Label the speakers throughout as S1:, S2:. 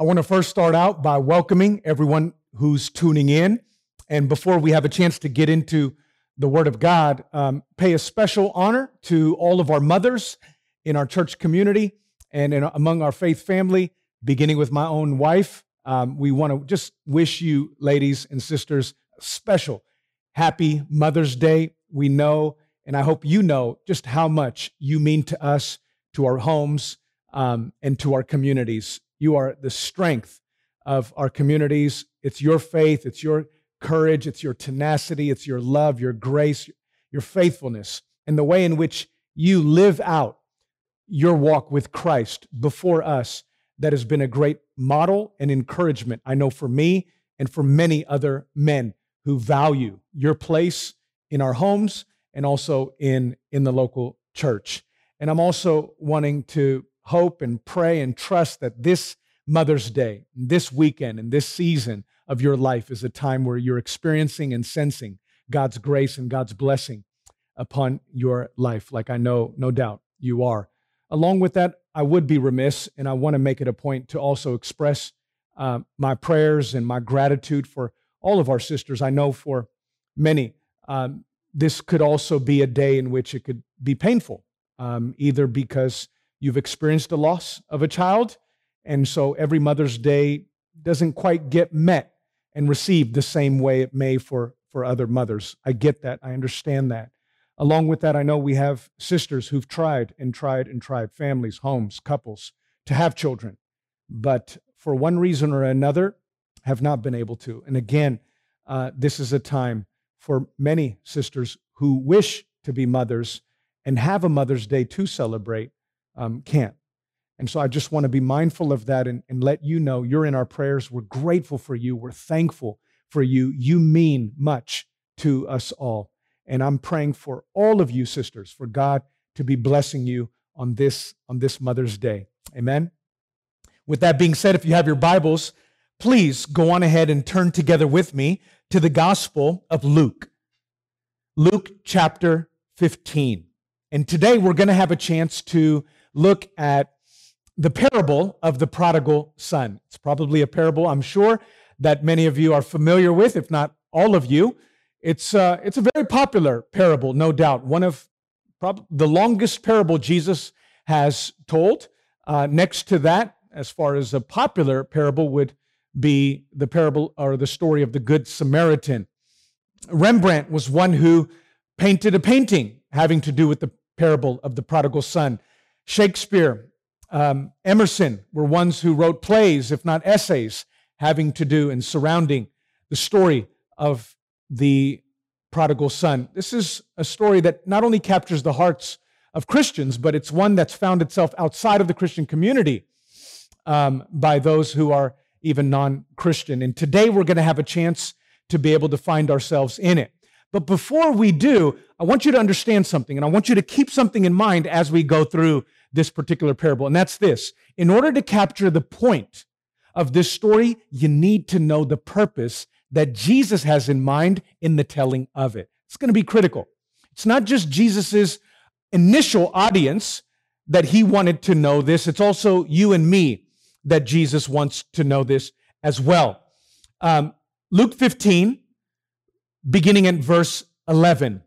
S1: I want to first start out by welcoming everyone who's tuning in. And before we have a chance to get into the Word of God, um, pay a special honor to all of our mothers in our church community and in, among our faith family, beginning with my own wife. Um, we want to just wish you, ladies and sisters, special happy Mother's Day. We know, and I hope you know, just how much you mean to us, to our homes, um, and to our communities. You are the strength of our communities. It's your faith, it's your courage, it's your tenacity, it's your love, your grace, your faithfulness, and the way in which you live out your walk with Christ before us that has been a great model and encouragement, I know, for me and for many other men who value your place in our homes and also in, in the local church. And I'm also wanting to hope and pray and trust that this Mother's Day, this weekend, and this season of your life is a time where you're experiencing and sensing God's grace and God's blessing upon your life, like I know, no doubt, you are. Along with that, I would be remiss, and I want to make it a point to also express uh, my prayers and my gratitude for all of our sisters. I know for many, um, this could also be a day in which it could be painful, um, either because you've experienced the loss of a child, and so every Mother's Day doesn't quite get met and received the same way it may for, for other mothers. I get that. I understand that. Along with that, I know we have sisters who've tried and tried and tried, families, homes, couples, to have children, but for one reason or another, have not been able to. And again, uh, this is a time for many sisters who wish to be mothers and have a Mother's Day to celebrate, um, can't. And so I just want to be mindful of that and, and let you know you're in our prayers. We're grateful for you. We're thankful for you. You mean much to us all. And I'm praying for all of you sisters, for God to be blessing you on this, on this Mother's Day. Amen. With that being said, if you have your Bibles, please go on ahead and turn together with me to the Gospel of Luke. Luke chapter 15. And today we're going to have a chance to look at the parable of the prodigal son. It's probably a parable, I'm sure, that many of you are familiar with, if not all of you. It's, uh, it's a very popular parable, no doubt. One of prob- the longest parable Jesus has told. Uh, next to that, as far as a popular parable, would be the parable or the story of the Good Samaritan. Rembrandt was one who painted a painting having to do with the parable of the prodigal son. Shakespeare, um, Emerson were ones who wrote plays, if not essays, having to do and surrounding the story of the prodigal son. This is a story that not only captures the hearts of Christians, but it's one that's found itself outside of the Christian community um, by those who are even non Christian. And today we're going to have a chance to be able to find ourselves in it. But before we do, I want you to understand something, and I want you to keep something in mind as we go through this particular parable. And that's this in order to capture the point of this story, you need to know the purpose that Jesus has in mind in the telling of it. It's going to be critical. It's not just Jesus's initial audience that he wanted to know this, it's also you and me that Jesus wants to know this as well. Um, Luke 15, beginning at verse 11.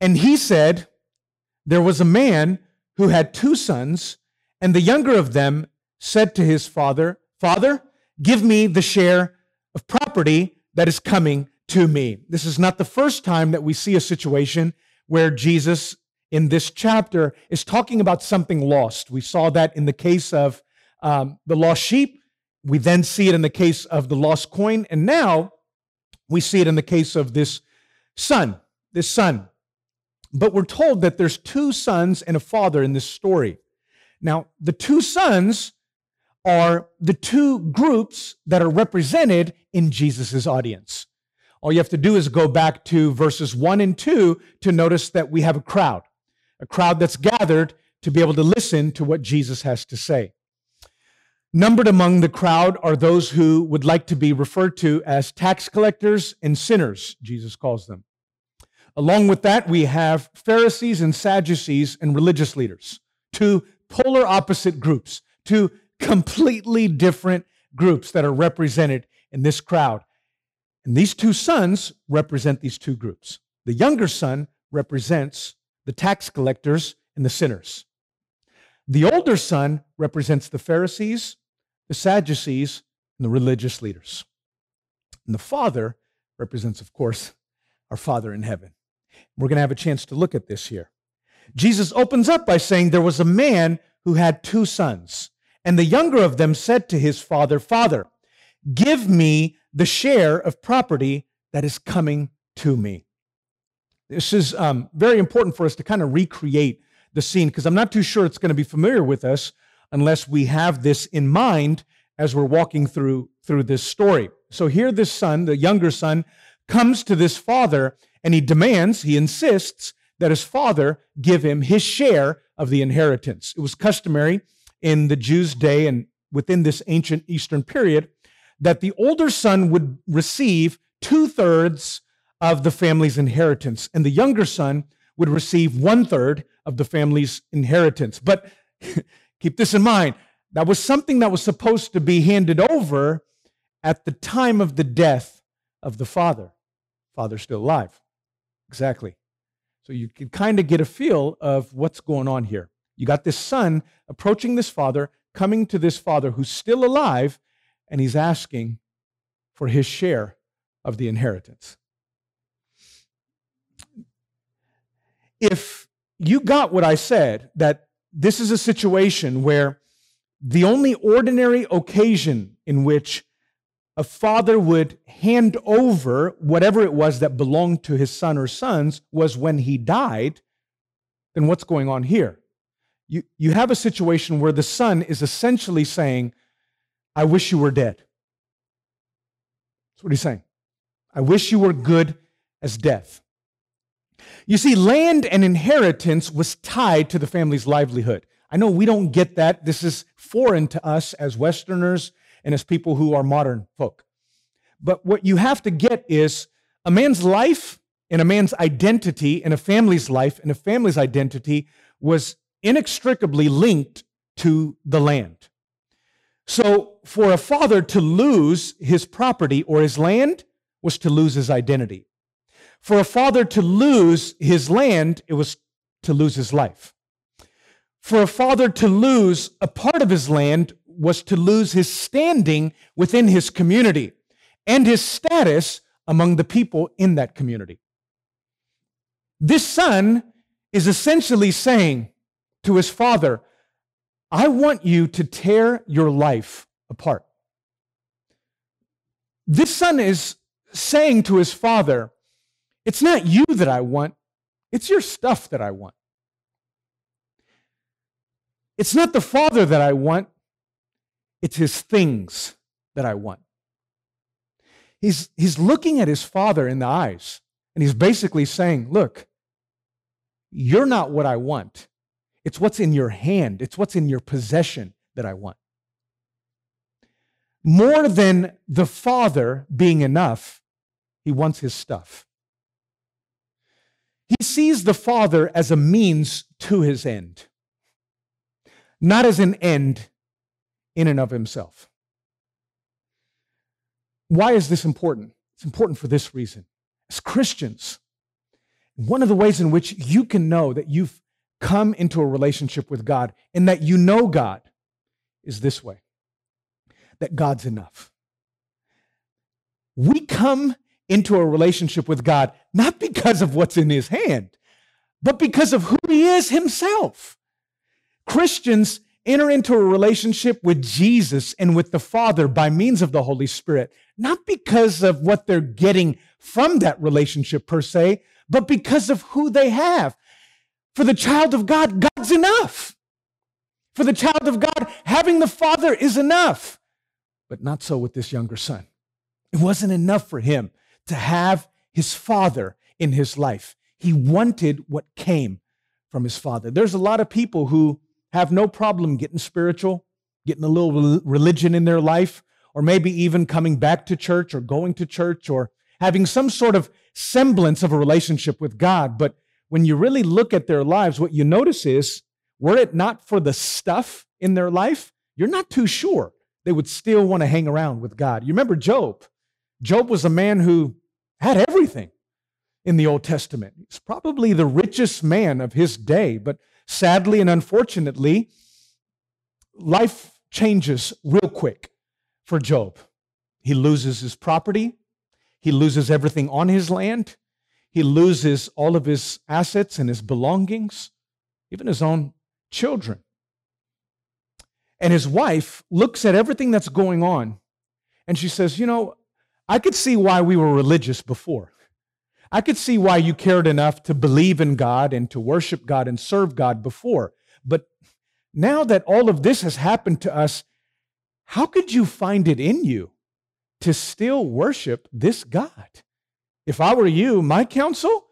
S1: And he said, There was a man who had two sons, and the younger of them said to his father, Father, give me the share of property that is coming to me. This is not the first time that we see a situation where Jesus in this chapter is talking about something lost. We saw that in the case of um, the lost sheep. We then see it in the case of the lost coin. And now we see it in the case of this son, this son. But we're told that there's two sons and a father in this story. Now, the two sons are the two groups that are represented in Jesus' audience. All you have to do is go back to verses one and two to notice that we have a crowd, a crowd that's gathered to be able to listen to what Jesus has to say. Numbered among the crowd are those who would like to be referred to as tax collectors and sinners, Jesus calls them. Along with that, we have Pharisees and Sadducees and religious leaders, two polar opposite groups, two completely different groups that are represented in this crowd. And these two sons represent these two groups. The younger son represents the tax collectors and the sinners. The older son represents the Pharisees, the Sadducees, and the religious leaders. And the father represents, of course, our Father in heaven. We're going to have a chance to look at this here. Jesus opens up by saying there was a man who had two sons, and the younger of them said to his father, Father, give me the share of property that is coming to me. This is um, very important for us to kind of recreate the scene because I'm not too sure it's going to be familiar with us unless we have this in mind as we're walking through through this story. So here this son, the younger son, comes to this father and he demands, he insists that his father give him his share of the inheritance. It was customary in the Jews' day and within this ancient Eastern period that the older son would receive two thirds of the family's inheritance, and the younger son would receive one third of the family's inheritance. But keep this in mind that was something that was supposed to be handed over at the time of the death of the father. Father's still alive. Exactly. So you can kind of get a feel of what's going on here. You got this son approaching this father, coming to this father who's still alive, and he's asking for his share of the inheritance. If you got what I said, that this is a situation where the only ordinary occasion in which a father would hand over whatever it was that belonged to his son or sons was when he died, then what's going on here? You, you have a situation where the son is essentially saying, I wish you were dead. That's what he's saying. I wish you were good as death. You see, land and inheritance was tied to the family's livelihood. I know we don't get that. This is foreign to us as Westerners and as people who are modern folk. But what you have to get is a man's life and a man's identity and a family's life and a family's identity was inextricably linked to the land. So for a father to lose his property or his land was to lose his identity. For a father to lose his land, it was to lose his life. For a father to lose a part of his land was to lose his standing within his community and his status among the people in that community. This son is essentially saying to his father, I want you to tear your life apart. This son is saying to his father, It's not you that I want, it's your stuff that I want. It's not the father that I want, it's his things that I want. He's, he's looking at his father in the eyes and he's basically saying, Look, you're not what I want. It's what's in your hand, it's what's in your possession that I want. More than the father being enough, he wants his stuff. He sees the father as a means to his end, not as an end in and of himself. Why is this important? It's important for this reason. As Christians, one of the ways in which you can know that you've come into a relationship with God and that you know God is this way that God's enough. We come into a relationship with God not because of what's in his hand, but because of who he is himself. Christians enter into a relationship with Jesus and with the Father by means of the Holy Spirit, not because of what they're getting from that relationship per se, but because of who they have. For the child of God, God's enough. For the child of God, having the Father is enough. But not so with this younger son. It wasn't enough for him to have his father in his life. He wanted what came from his father. There's a lot of people who have no problem getting spiritual, getting a little religion in their life, or maybe even coming back to church or going to church or having some sort of semblance of a relationship with God. But when you really look at their lives, what you notice is were it not for the stuff in their life, you're not too sure they would still want to hang around with God. You remember Job? Job was a man who had everything in the Old Testament. He's probably the richest man of his day, but sadly and unfortunately, life changes real quick for Job. He loses his property, he loses everything on his land, he loses all of his assets and his belongings, even his own children. And his wife looks at everything that's going on and she says, You know, I could see why we were religious before. I could see why you cared enough to believe in God and to worship God and serve God before. But now that all of this has happened to us, how could you find it in you to still worship this God? If I were you, my counsel,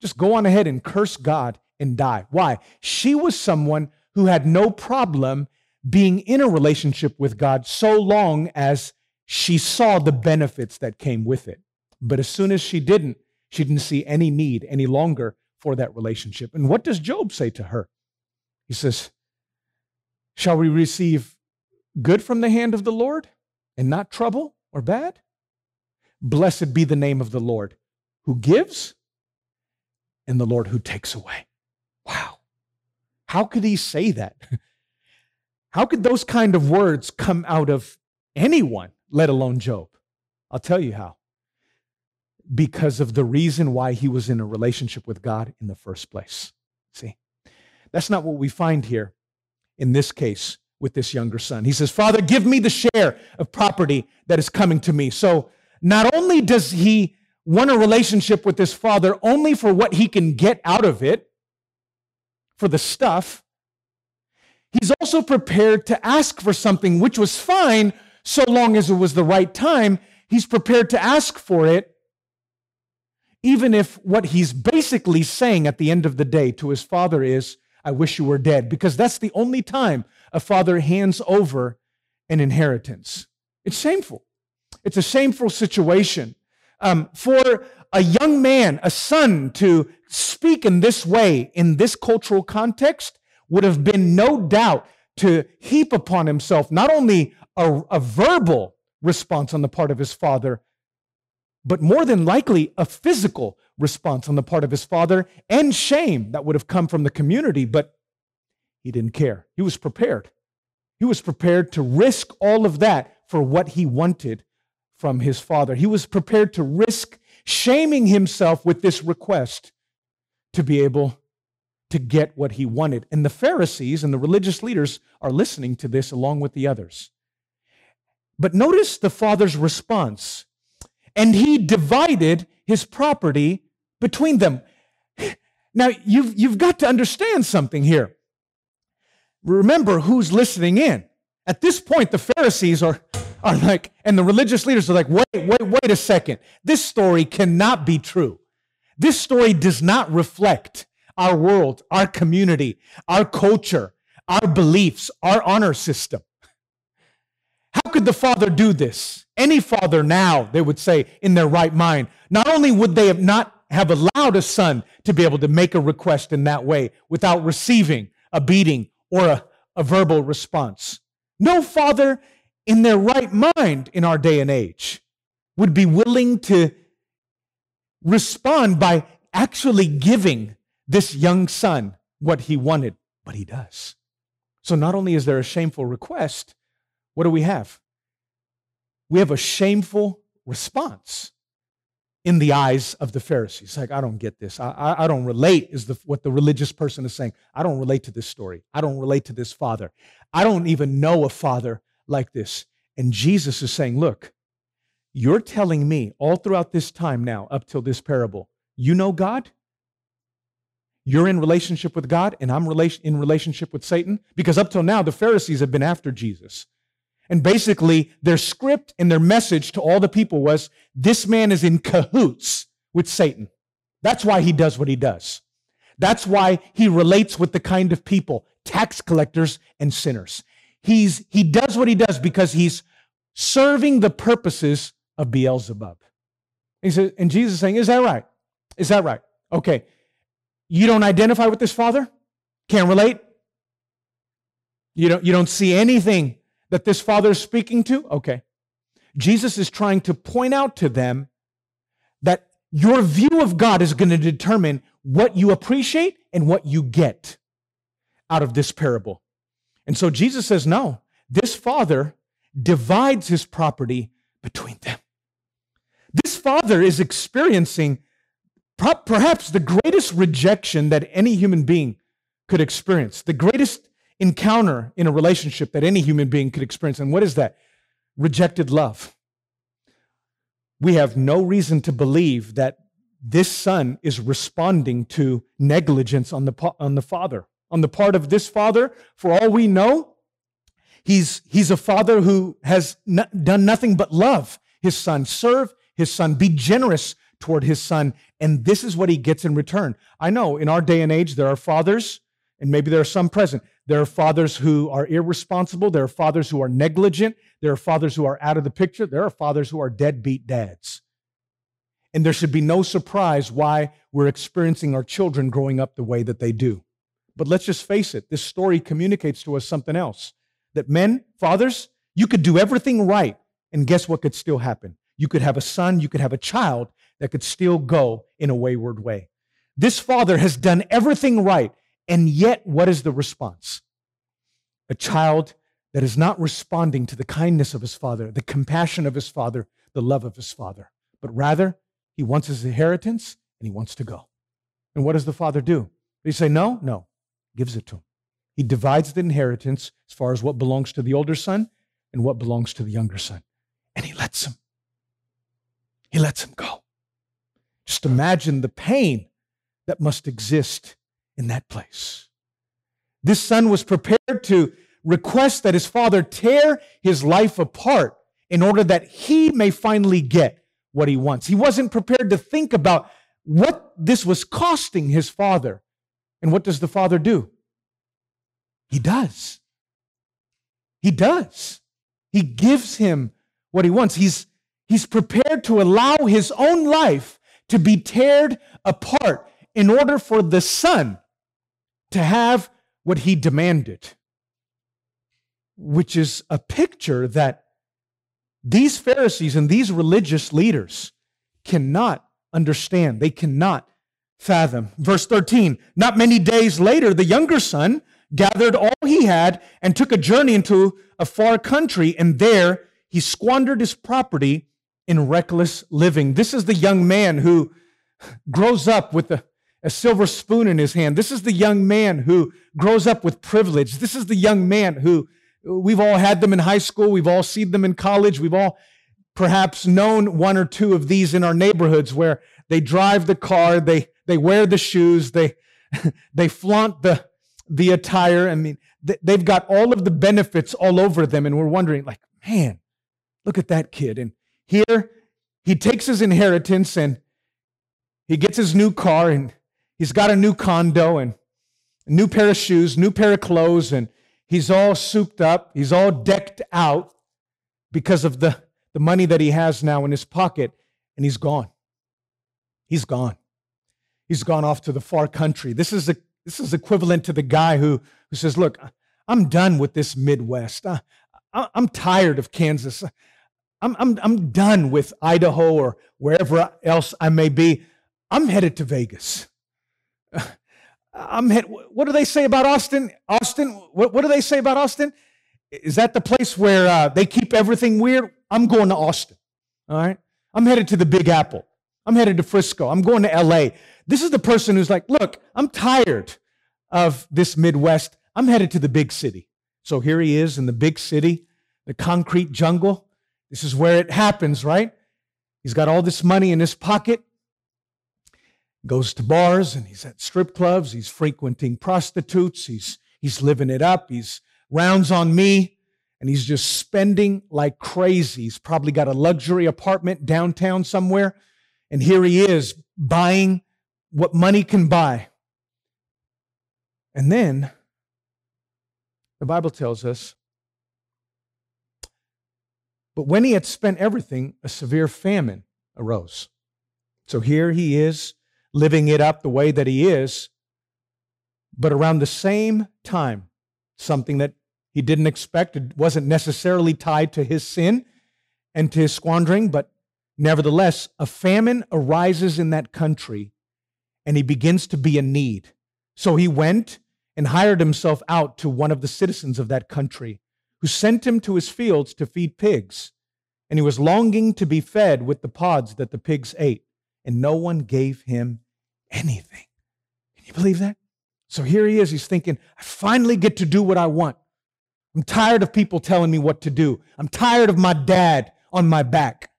S1: just go on ahead and curse God and die. Why? She was someone who had no problem being in a relationship with God so long as she saw the benefits that came with it. But as soon as she didn't, she didn't see any need any longer for that relationship. And what does Job say to her? He says, Shall we receive good from the hand of the Lord and not trouble or bad? Blessed be the name of the Lord who gives and the Lord who takes away. Wow. How could he say that? How could those kind of words come out of anyone, let alone Job? I'll tell you how because of the reason why he was in a relationship with God in the first place. See, that's not what we find here in this case with this younger son. He says, Father, give me the share of property that is coming to me. So not only does he want a relationship with his father only for what he can get out of it, for the stuff, he's also prepared to ask for something which was fine so long as it was the right time. He's prepared to ask for it even if what he's basically saying at the end of the day to his father is, I wish you were dead, because that's the only time a father hands over an inheritance. It's shameful. It's a shameful situation. Um, for a young man, a son, to speak in this way in this cultural context would have been no doubt to heap upon himself not only a, a verbal response on the part of his father, but more than likely a physical response on the part of his father and shame that would have come from the community. But he didn't care. He was prepared. He was prepared to risk all of that for what he wanted from his father. He was prepared to risk shaming himself with this request to be able to get what he wanted. And the Pharisees and the religious leaders are listening to this along with the others. But notice the father's response and he divided his property between them. Now, you've, you've got to understand something here. Remember who's listening in. At this point, the Pharisees are, are like, and the religious leaders are like, wait, wait, wait a second. This story cannot be true. This story does not reflect our world, our community, our culture, our beliefs, our honor system. How could the father do this? Any father now, they would say, in their right mind, not only would they have not have allowed a son to be able to make a request in that way without receiving a beating or a, a verbal response. No father in their right mind in our day and age would be willing to respond by actually giving this young son what he wanted, but he does. So not only is there a shameful request, what do we have? We have a shameful response in the eyes of the Pharisees. Like, I don't get this. I, I, I don't relate, is the, what the religious person is saying. I don't relate to this story. I don't relate to this father. I don't even know a father like this. And Jesus is saying, Look, you're telling me all throughout this time now, up till this parable, you know God? You're in relationship with God, and I'm in relationship with Satan? Because up till now, the Pharisees have been after Jesus. And basically, their script and their message to all the people was this man is in cahoots with Satan. That's why he does what he does. That's why he relates with the kind of people, tax collectors and sinners. He's, he does what he does because he's serving the purposes of Beelzebub. He says, and Jesus is saying, Is that right? Is that right? Okay. You don't identify with this father? Can't relate? You don't, you don't see anything that this father is speaking to? Okay. Jesus is trying to point out to them that your view of God is going to determine what you appreciate and what you get out of this parable. And so Jesus says, no, this father divides his property between them. This father is experiencing perhaps the greatest rejection that any human being could experience, the greatest encounter in a relationship that any human being could experience. And what is that? Rejected love. We have no reason to believe that this son is responding to negligence on the, on the father. On the part of this father, for all we know, he's, he's a father who has done nothing but love his son, serve his son, be generous toward his son. And this is what he gets in return. I know in our day and age, there are fathers, and maybe there are some present. There are fathers who are irresponsible. There are fathers who are negligent. There are fathers who are out of the picture. There are fathers who are deadbeat dads. And there should be no surprise why we're experiencing our children growing up the way that they do. But let's just face it, this story communicates to us something else that men, fathers, you could do everything right, and guess what could still happen? You could have a son, you could have a child that could still go in a wayward way. This father has done everything right, and yet what is the response? A child that is not responding to the kindness of his father, the compassion of his father, the love of his father, but rather he wants his inheritance and he wants to go. And what does the father do? He say, No, no, gives it to him. He divides the inheritance as far as what belongs to the older son and what belongs to the younger son. And he lets him. He lets him go. Just imagine the pain that must exist in that place. This son was prepared to request that his father tear his life apart in order that he may finally get what he wants. He wasn't prepared to think about what this was costing his father. And what does the father do? He does. He does. He gives him what he wants. He's, he's prepared to allow his own life to be teared apart in order for the son to have what he demanded, which is a picture that these Pharisees and these religious leaders cannot understand. They cannot fathom. Verse 13 Not many days later, the younger son gathered all he had and took a journey into a far country, and there he squandered his property in reckless living. This is the young man who grows up with a a silver spoon in his hand. This is the young man who grows up with privilege. This is the young man who we've all had them in high school, we've all seen them in college, we've all perhaps known one or two of these in our neighborhoods where they drive the car, they they wear the shoes, they they flaunt the the attire. I mean, they've got all of the benefits all over them, and we're wondering, like, man, look at that kid. And here he takes his inheritance and he gets his new car and he's got a new condo and a new pair of shoes, new pair of clothes, and he's all souped up. He's all decked out because of the, the money that he has now in his pocket, and he's gone. He's gone. He's gone off to the far country. This is, a, this is equivalent to the guy who, who says, Look, I'm done with this Midwest. I, I, I'm tired of Kansas. I'm, I'm, I'm done with Idaho or wherever else I may be. I'm headed to Vegas. I'm hit. What do they say about Austin? Austin, what, what do they say about Austin? Is that the place where uh, they keep everything weird? I'm going to Austin. All right. I'm headed to the Big Apple. I'm headed to Frisco. I'm going to LA. This is the person who's like, look, I'm tired of this Midwest. I'm headed to the big city. So here he is in the big city, the concrete jungle. This is where it happens, right? He's got all this money in his pocket goes to bars and he's at strip clubs. He's frequenting prostitutes. He's, he's living it up. He's rounds on me and he's just spending like crazy. He's probably got a luxury apartment downtown somewhere. And here he is buying what money can buy. And then the Bible tells us, but when he had spent everything, a severe famine arose. So here he is living it up the way that he is. But around the same time, something that he didn't expect. It wasn't necessarily tied to his sin and to his squandering, but nevertheless, a famine arises in that country and he begins to be in need. So he went and hired himself out to one of the citizens of that country who sent him to his fields to feed pigs. And he was longing to be fed with the pods that the pigs ate, and no one gave him anything. Can you believe that? So here he is. He's thinking, I finally get to do what I want. I'm tired of people telling me what to do. I'm tired of my dad on my back.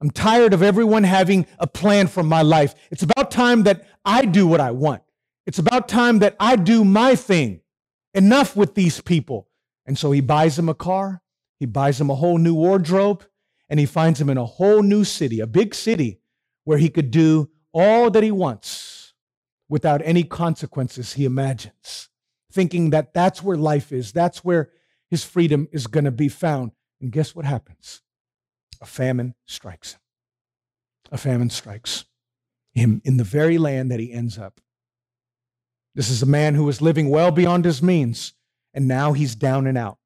S1: I'm tired of everyone having a plan for my life. It's about time that I do what I want. It's about time that I do my thing. Enough with these people. And so he buys him a car, he buys him a whole new wardrobe, and he finds him in a whole new city, a big city where he could do all that he wants without any consequences he imagines, thinking that that's where life is, that's where his freedom is going to be found. And guess what happens? A famine strikes him. A famine strikes him in the very land that he ends up. This is a man who was living well beyond his means, and now he's down and out.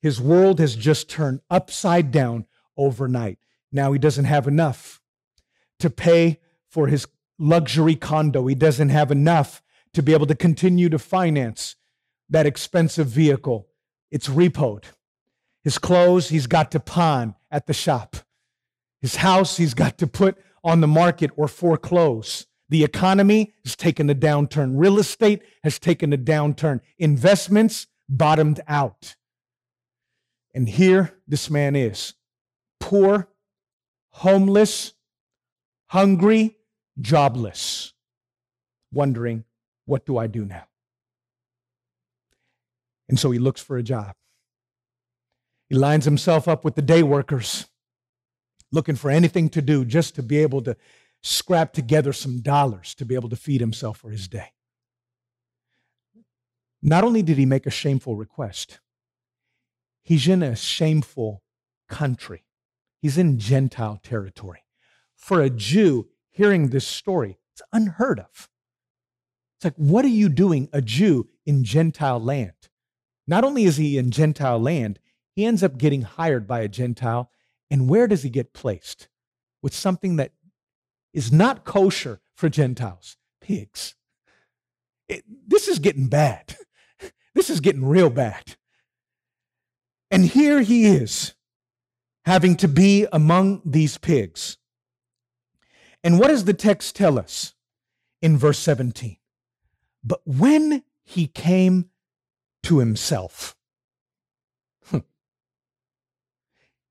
S1: His world has just turned upside down overnight. Now he doesn't have enough to pay for his luxury condo. He doesn't have enough to be able to continue to finance that expensive vehicle. It's repoed. His clothes, he's got to pawn at the shop. His house, he's got to put on the market or foreclose. The economy has taken a downturn. Real estate has taken a downturn. Investments bottomed out. And here this man is poor, homeless, hungry, jobless, wondering, what do I do now? And so he looks for a job. He lines himself up with the day workers, looking for anything to do just to be able to scrap together some dollars to be able to feed himself for his day. Not only did he make a shameful request, he's in a shameful country. He's in Gentile territory. For a Jew, hearing this story, it's unheard of. It's like, what are you doing, a Jew in Gentile land? Not only is he in Gentile land, he ends up getting hired by a Gentile. And where does he get placed? With something that is not kosher for Gentiles pigs. It, this is getting bad. This is getting real bad. And here he is having to be among these pigs. And what does the text tell us in verse 17? But when he came to himself, hmm,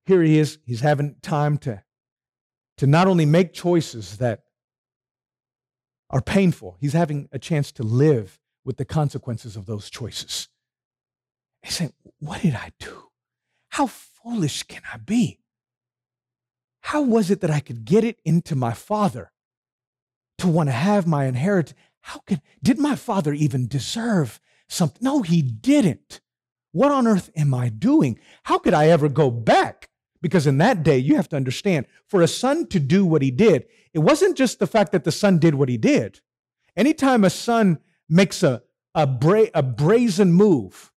S1: here he is, he's having time to, to not only make choices that are painful, he's having a chance to live with the consequences of those choices. He's saying, What did I do? How foolish can I be? How was it that I could get it into my father to want to have my inheritance? How could, did my father even deserve something? No, he didn't. What on earth am I doing? How could I ever go back? Because in that day, you have to understand, for a son to do what he did, it wasn't just the fact that the son did what he did. Anytime a son makes a, a, bra- a brazen move,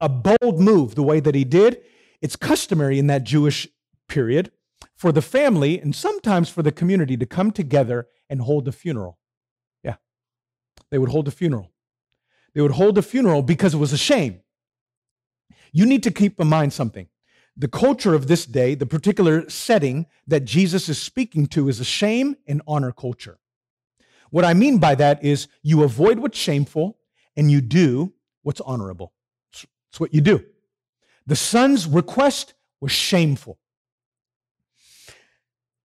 S1: a bold move the way that he did, it's customary in that Jewish period for the family and sometimes for the community to come together and hold a funeral. Yeah, they would hold a funeral. They would hold a funeral because it was a shame. You need to keep in mind something. The culture of this day, the particular setting that Jesus is speaking to, is a shame and honor culture. What I mean by that is you avoid what's shameful and you do what's honorable. It's what you do. The son's request was shameful.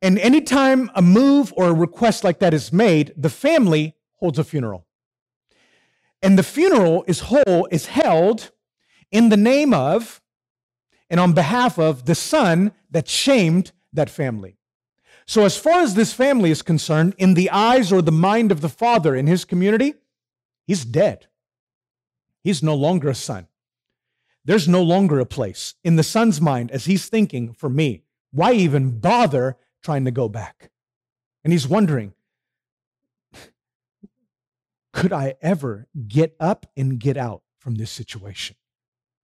S1: And anytime a move or a request like that is made, the family holds a funeral. And the funeral is whole is held in the name of and on behalf of the son that shamed that family. So, as far as this family is concerned, in the eyes or the mind of the father in his community, he's dead. He's no longer a son. There's no longer a place in the son's mind as he's thinking, for me, why even bother trying to go back? And he's wondering, could I ever get up and get out from this situation?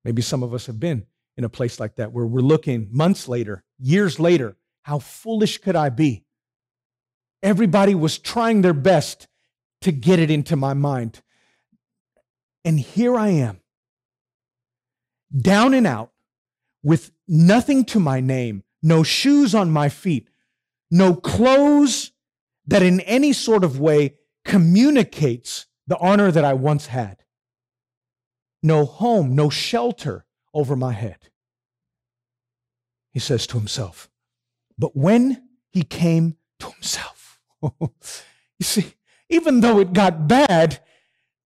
S1: Maybe some of us have been in a place like that where we're looking months later, years later, how foolish could I be? Everybody was trying their best to get it into my mind. And here I am, down and out, with nothing to my name, no shoes on my feet, no clothes that in any sort of way communicates the honor that I once had, no home, no shelter over my head. He says to himself, but when he came to himself, you see, even though it got bad,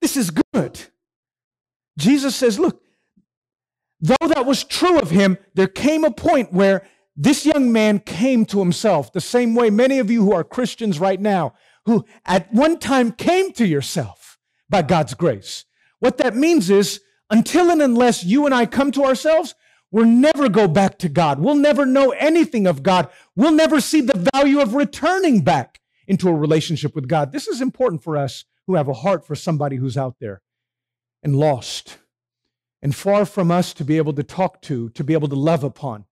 S1: this is good. Jesus says, Look, though that was true of him, there came a point where this young man came to himself, the same way many of you who are Christians right now, who at one time came to yourself by God's grace. What that means is, until and unless you and I come to ourselves, we'll never go back to God. We'll never know anything of God. We'll never see the value of returning back into a relationship with God. This is important for us who have a heart for somebody who's out there and lost and far from us to be able to talk to, to be able to love upon.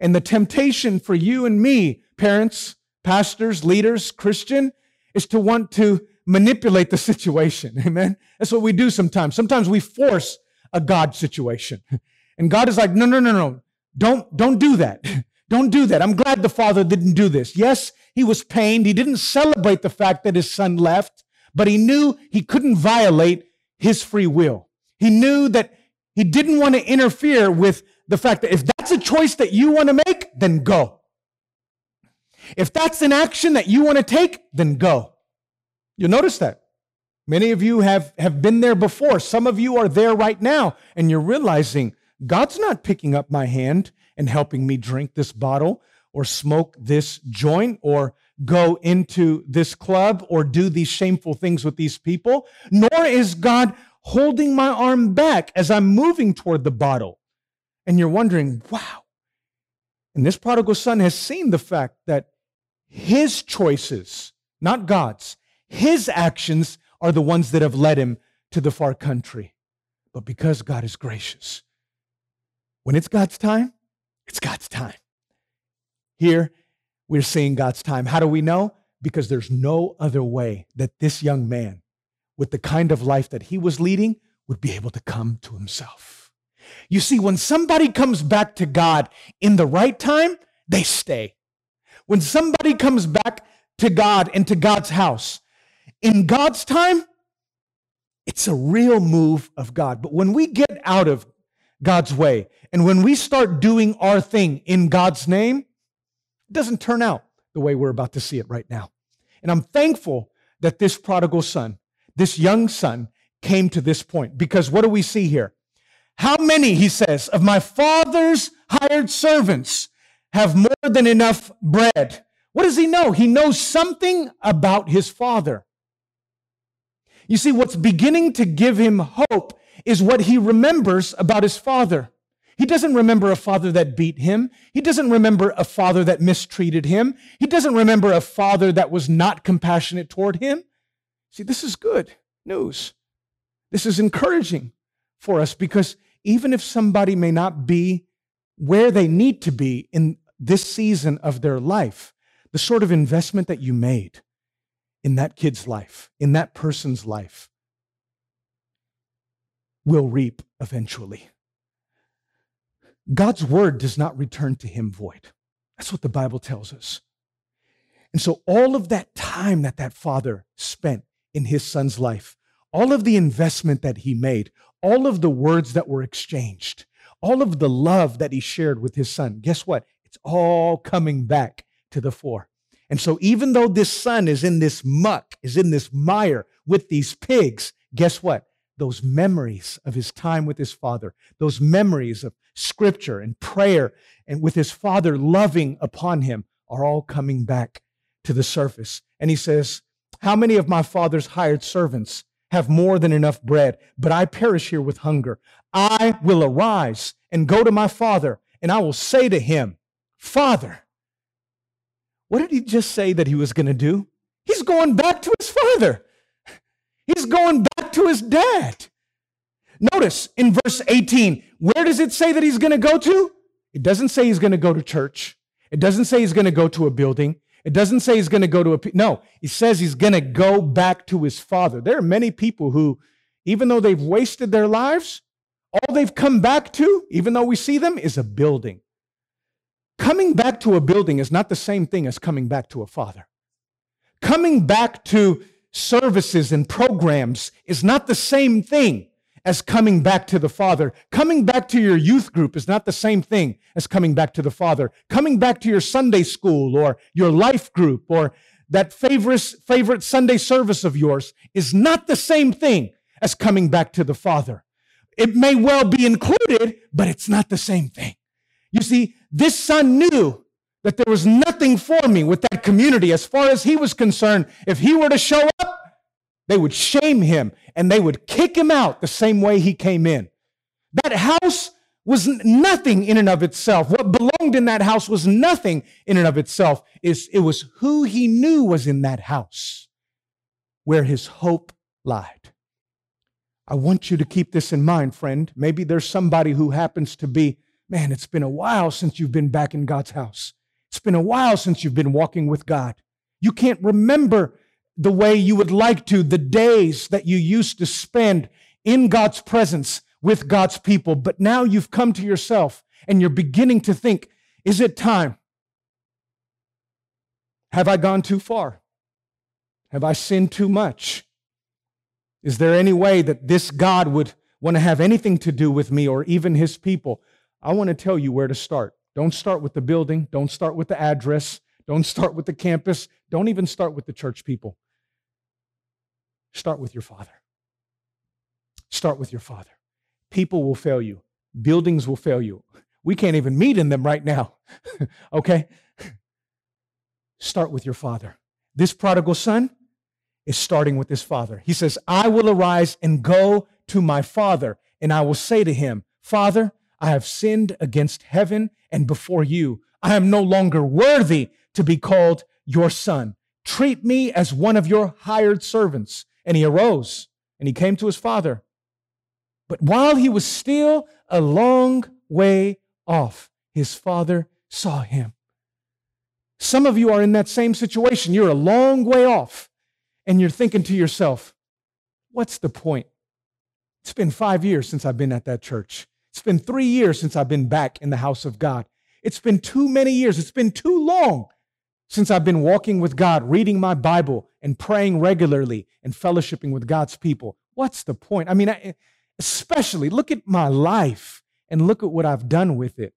S1: And the temptation for you and me, parents, pastors, leaders, Christian, is to want to manipulate the situation. Amen. That's what we do sometimes. Sometimes we force a God situation. And God is like, no, no, no, no. Don't, don't do that. Don't do that. I'm glad the father didn't do this. Yes, he was pained. He didn't celebrate the fact that his son left, but he knew he couldn't violate his free will. He knew that he didn't want to interfere with the fact that if a choice that you want to make, then go. If that's an action that you want to take, then go. You'll notice that. Many of you have, have been there before. Some of you are there right now, and you're realizing God's not picking up my hand and helping me drink this bottle or smoke this joint or go into this club or do these shameful things with these people, nor is God holding my arm back as I'm moving toward the bottle. And you're wondering, wow. And this prodigal son has seen the fact that his choices, not God's, his actions are the ones that have led him to the far country. But because God is gracious, when it's God's time, it's God's time. Here, we're seeing God's time. How do we know? Because there's no other way that this young man, with the kind of life that he was leading, would be able to come to himself. You see, when somebody comes back to God in the right time, they stay. When somebody comes back to God and to God's house in God's time, it's a real move of God. But when we get out of God's way. And when we start doing our thing in God's name, it doesn't turn out the way we're about to see it right now. And I'm thankful that this prodigal son, this young son, came to this point because what do we see here? How many, he says, of my father's hired servants have more than enough bread? What does he know? He knows something about his father. You see, what's beginning to give him hope is what he remembers about his father. He doesn't remember a father that beat him. He doesn't remember a father that mistreated him. He doesn't remember a father that was not compassionate toward him. See, this is good news. This is encouraging for us because even if somebody may not be where they need to be in this season of their life, the sort of investment that you made in that kid's life, in that person's life, will reap eventually. God's word does not return to him void. That's what the Bible tells us. And so, all of that time that that father spent in his son's life, all of the investment that he made, all of the words that were exchanged, all of the love that he shared with his son, guess what? It's all coming back to the fore. And so, even though this son is in this muck, is in this mire with these pigs, guess what? those memories of his time with his father, those memories of scripture and prayer and with his father loving upon him are all coming back to the surface. And he says, How many of my father's hired servants have more than enough bread, but I perish here with hunger? I will arise and go to my father, and I will say to him, Father, what did he just say that he was going to do? He's going back to his father. He's going back to his dad. Notice in verse 18, where does it say that he's going to go to? It doesn't say he's going to go to church. It doesn't say he's going to go to a building. It doesn't say he's going to go to a. No, he says he's going to go back to his father. There are many people who, even though they've wasted their lives, all they've come back to, even though we see them, is a building. Coming back to a building is not the same thing as coming back to a father. Coming back to services and programs is not the same thing as coming back to the Father. Coming back to your youth group is not the same thing as coming back to the Father. Coming back to your Sunday school or your life group or that favorite, favorite Sunday service of yours is not the same thing as coming back to the Father. It may well be included, but it's not the same thing. You see, this son knew that there was nothing for me with that community as far as he was concerned. If he were to show up, they would shame him and they would kick him out the same way he came in. That house was nothing in and of itself. What belonged in that house was nothing in and of itself. It was who he knew was in that house where his hope lied. I want you to keep this in mind, friend. Maybe there's somebody who happens to be, man, it's been a while since you've been back in God's house. It's been a while since you've been walking with God. You can't remember the way you would like to, the days that you used to spend in God's presence with God's people. But now you've come to yourself and you're beginning to think, is it time? Have I gone too far? Have I sinned too much? Is there any way that this God would want to have anything to do with me or even his people? I want to tell you where to start. Don't start with the building. Don't start with the address. Don't start with the campus. Don't even start with the church people. Start with your father. Start with your father. People will fail you, buildings will fail you. We can't even meet in them right now. okay? Start with your father. This prodigal son, is starting with his father. He says, I will arise and go to my father, and I will say to him, Father, I have sinned against heaven and before you. I am no longer worthy to be called your son. Treat me as one of your hired servants. And he arose and he came to his father. But while he was still a long way off, his father saw him. Some of you are in that same situation. You're a long way off and you're thinking to yourself, what's the point? It's been five years since I've been at that church. It's been three years since I've been back in the house of God. It's been too many years. It's been too long since I've been walking with God, reading my Bible, and praying regularly and fellowshipping with God's people. What's the point? I mean, I, especially look at my life and look at what I've done with it.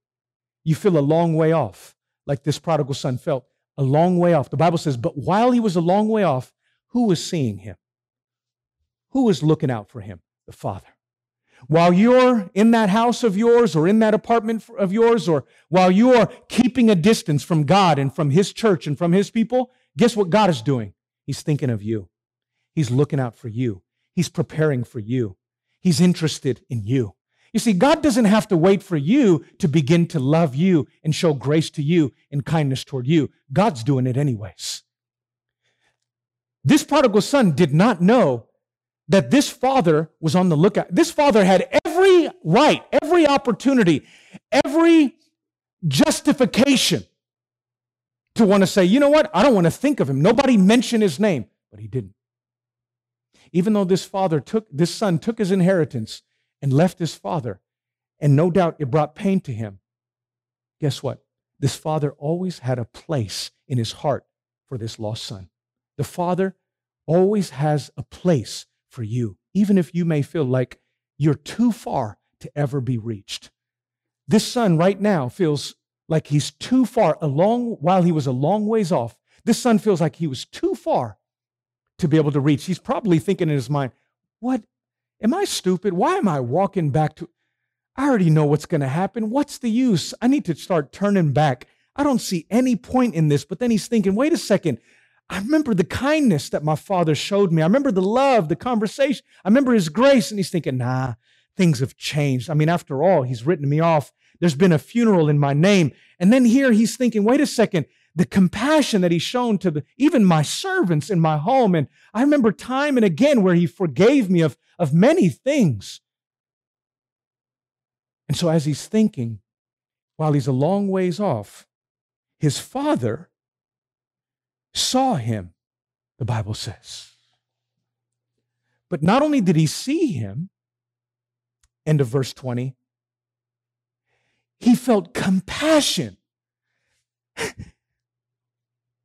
S1: You feel a long way off, like this prodigal son felt a long way off. The Bible says, but while he was a long way off, who was seeing him? Who was looking out for him? The Father. While you're in that house of yours or in that apartment of yours, or while you're keeping a distance from God and from His church and from His people, guess what God is doing? He's thinking of you. He's looking out for you. He's preparing for you. He's interested in you. You see, God doesn't have to wait for you to begin to love you and show grace to you and kindness toward you. God's doing it anyways. This prodigal son did not know that this father was on the lookout. This father had every right, every opportunity, every justification to want to say, you know what? I don't want to think of him. Nobody mentioned his name, but he didn't. Even though this father took, this son took his inheritance and left his father, and no doubt it brought pain to him. Guess what? This father always had a place in his heart for this lost son. The Father always has a place for you, even if you may feel like you're too far to ever be reached. This son right now feels like he's too far, a long, while he was a long ways off. This son feels like he was too far to be able to reach. He's probably thinking in his mind, What? Am I stupid? Why am I walking back to? I already know what's going to happen. What's the use? I need to start turning back. I don't see any point in this. But then he's thinking, wait a second. I remember the kindness that my father showed me. I remember the love, the conversation. I remember his grace. And he's thinking, nah, things have changed. I mean, after all, he's written me off. There's been a funeral in my name. And then here he's thinking, wait a second, the compassion that he's shown to the, even my servants in my home. And I remember time and again where he forgave me of, of many things. And so, as he's thinking, while he's a long ways off, his father saw him, the Bible says. But not only did he see him, end of verse 20, he felt compassion.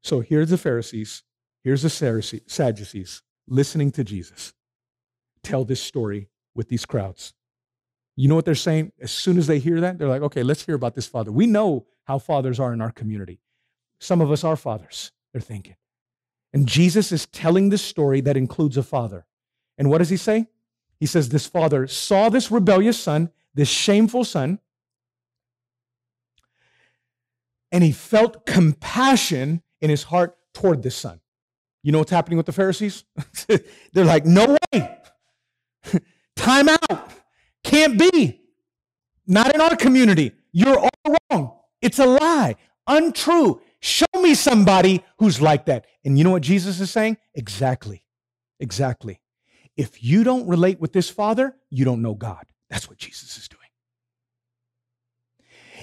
S1: so here's the Pharisees, here's the Sadducees listening to Jesus tell this story with these crowds. You know what they're saying? As soon as they hear that, they're like, okay, let's hear about this father. We know how fathers are in our community. Some of us are fathers, they're thinking. And Jesus is telling this story that includes a father. And what does he say? He says, This father saw this rebellious son, this shameful son, and he felt compassion in his heart toward this son. You know what's happening with the Pharisees? They're like, No way. Time out. Can't be. Not in our community. You're all wrong. It's a lie. Untrue. Show me somebody who's like that. And you know what Jesus is saying? Exactly. Exactly. If you don't relate with this father, you don't know God. That's what Jesus is doing.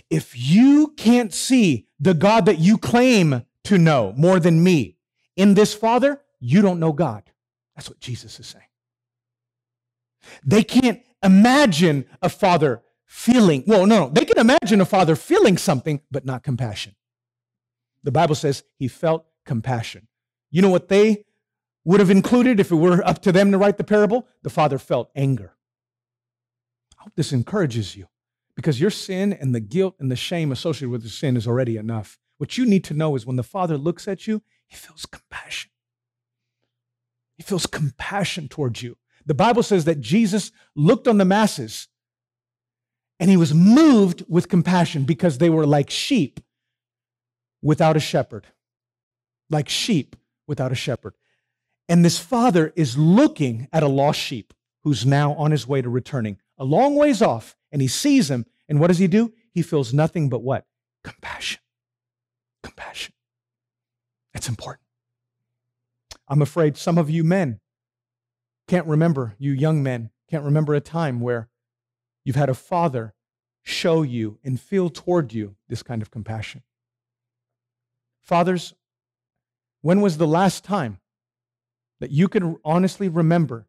S1: If you can't see the God that you claim to know more than me in this father, you don't know God. That's what Jesus is saying. They can't imagine a father feeling, well, no, no, they can imagine a father feeling something, but not compassion. The Bible says he felt compassion. You know what they would have included if it were up to them to write the parable? The father felt anger. I hope this encourages you because your sin and the guilt and the shame associated with the sin is already enough. What you need to know is when the father looks at you, he feels compassion. He feels compassion towards you. The Bible says that Jesus looked on the masses and he was moved with compassion because they were like sheep without a shepherd. Like sheep without a shepherd. And this father is looking at a lost sheep who's now on his way to returning, a long ways off, and he sees him. And what does he do? He feels nothing but what? Compassion. Compassion. That's important. I'm afraid some of you men can't remember, you young men, can't remember a time where you've had a father show you and feel toward you this kind of compassion. Fathers, when was the last time that you can honestly remember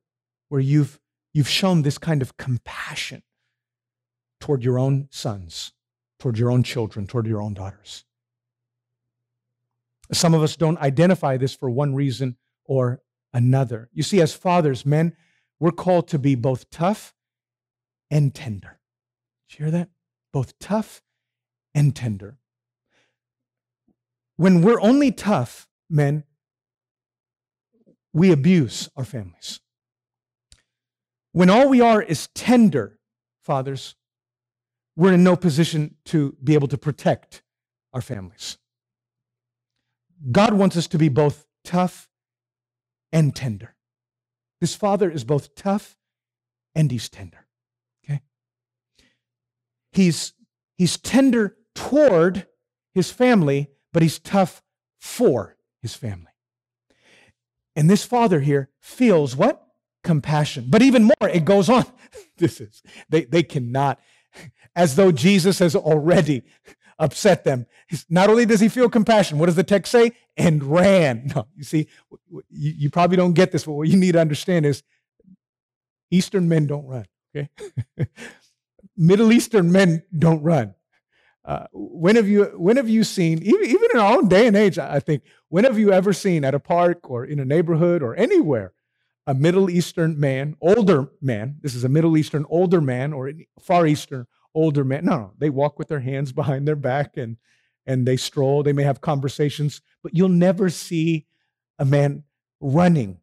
S1: where you've, you've shown this kind of compassion toward your own sons, toward your own children, toward your own daughters? Some of us don't identify this for one reason or another. You see, as fathers, men, we're called to be both tough and tender. Did you hear that? Both tough and tender. When we're only tough, men, we abuse our families. When all we are is tender, fathers, we're in no position to be able to protect our families. God wants us to be both tough and tender. This father is both tough and he's tender. Okay? He's, he's tender toward his family, but he's tough for his family. And this father here feels what? Compassion. But even more, it goes on. this is, they, they cannot, as though Jesus has already upset them. Not only does he feel compassion, what does the text say? And ran. No, you see, you, you probably don't get this, but what you need to understand is Eastern men don't run, okay? Middle Eastern men don't run. Uh, when have you when have you seen even, even in our own day and age i think when have you ever seen at a park or in a neighborhood or anywhere a middle eastern man older man this is a middle eastern older man or far eastern older man. No, no, they walk with their hands behind their back and and they stroll. They may have conversations, but you'll never see a man running,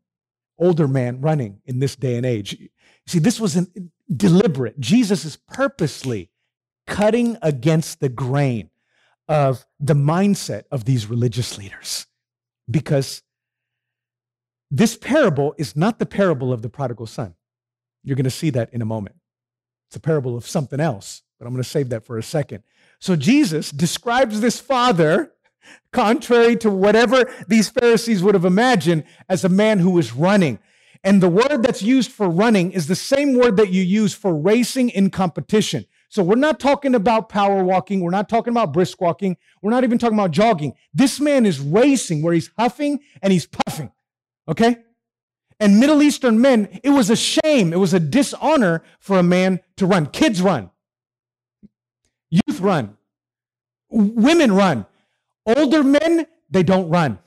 S1: older man running in this day and age. See, this was an, deliberate. Jesus is purposely cutting against the grain of the mindset of these religious leaders because this parable is not the parable of the prodigal son. You're going to see that in a moment. It's a parable of something else, but I'm going to save that for a second. So Jesus describes this father, contrary to whatever these Pharisees would have imagined, as a man who is running. And the word that's used for running is the same word that you use for racing in competition. So we're not talking about power walking. We're not talking about brisk walking. We're not even talking about jogging. This man is racing where he's huffing and he's puffing. Okay? And Middle Eastern men, it was a shame, it was a dishonor for a man to run. Kids run, youth run, women run. Older men, they don't run.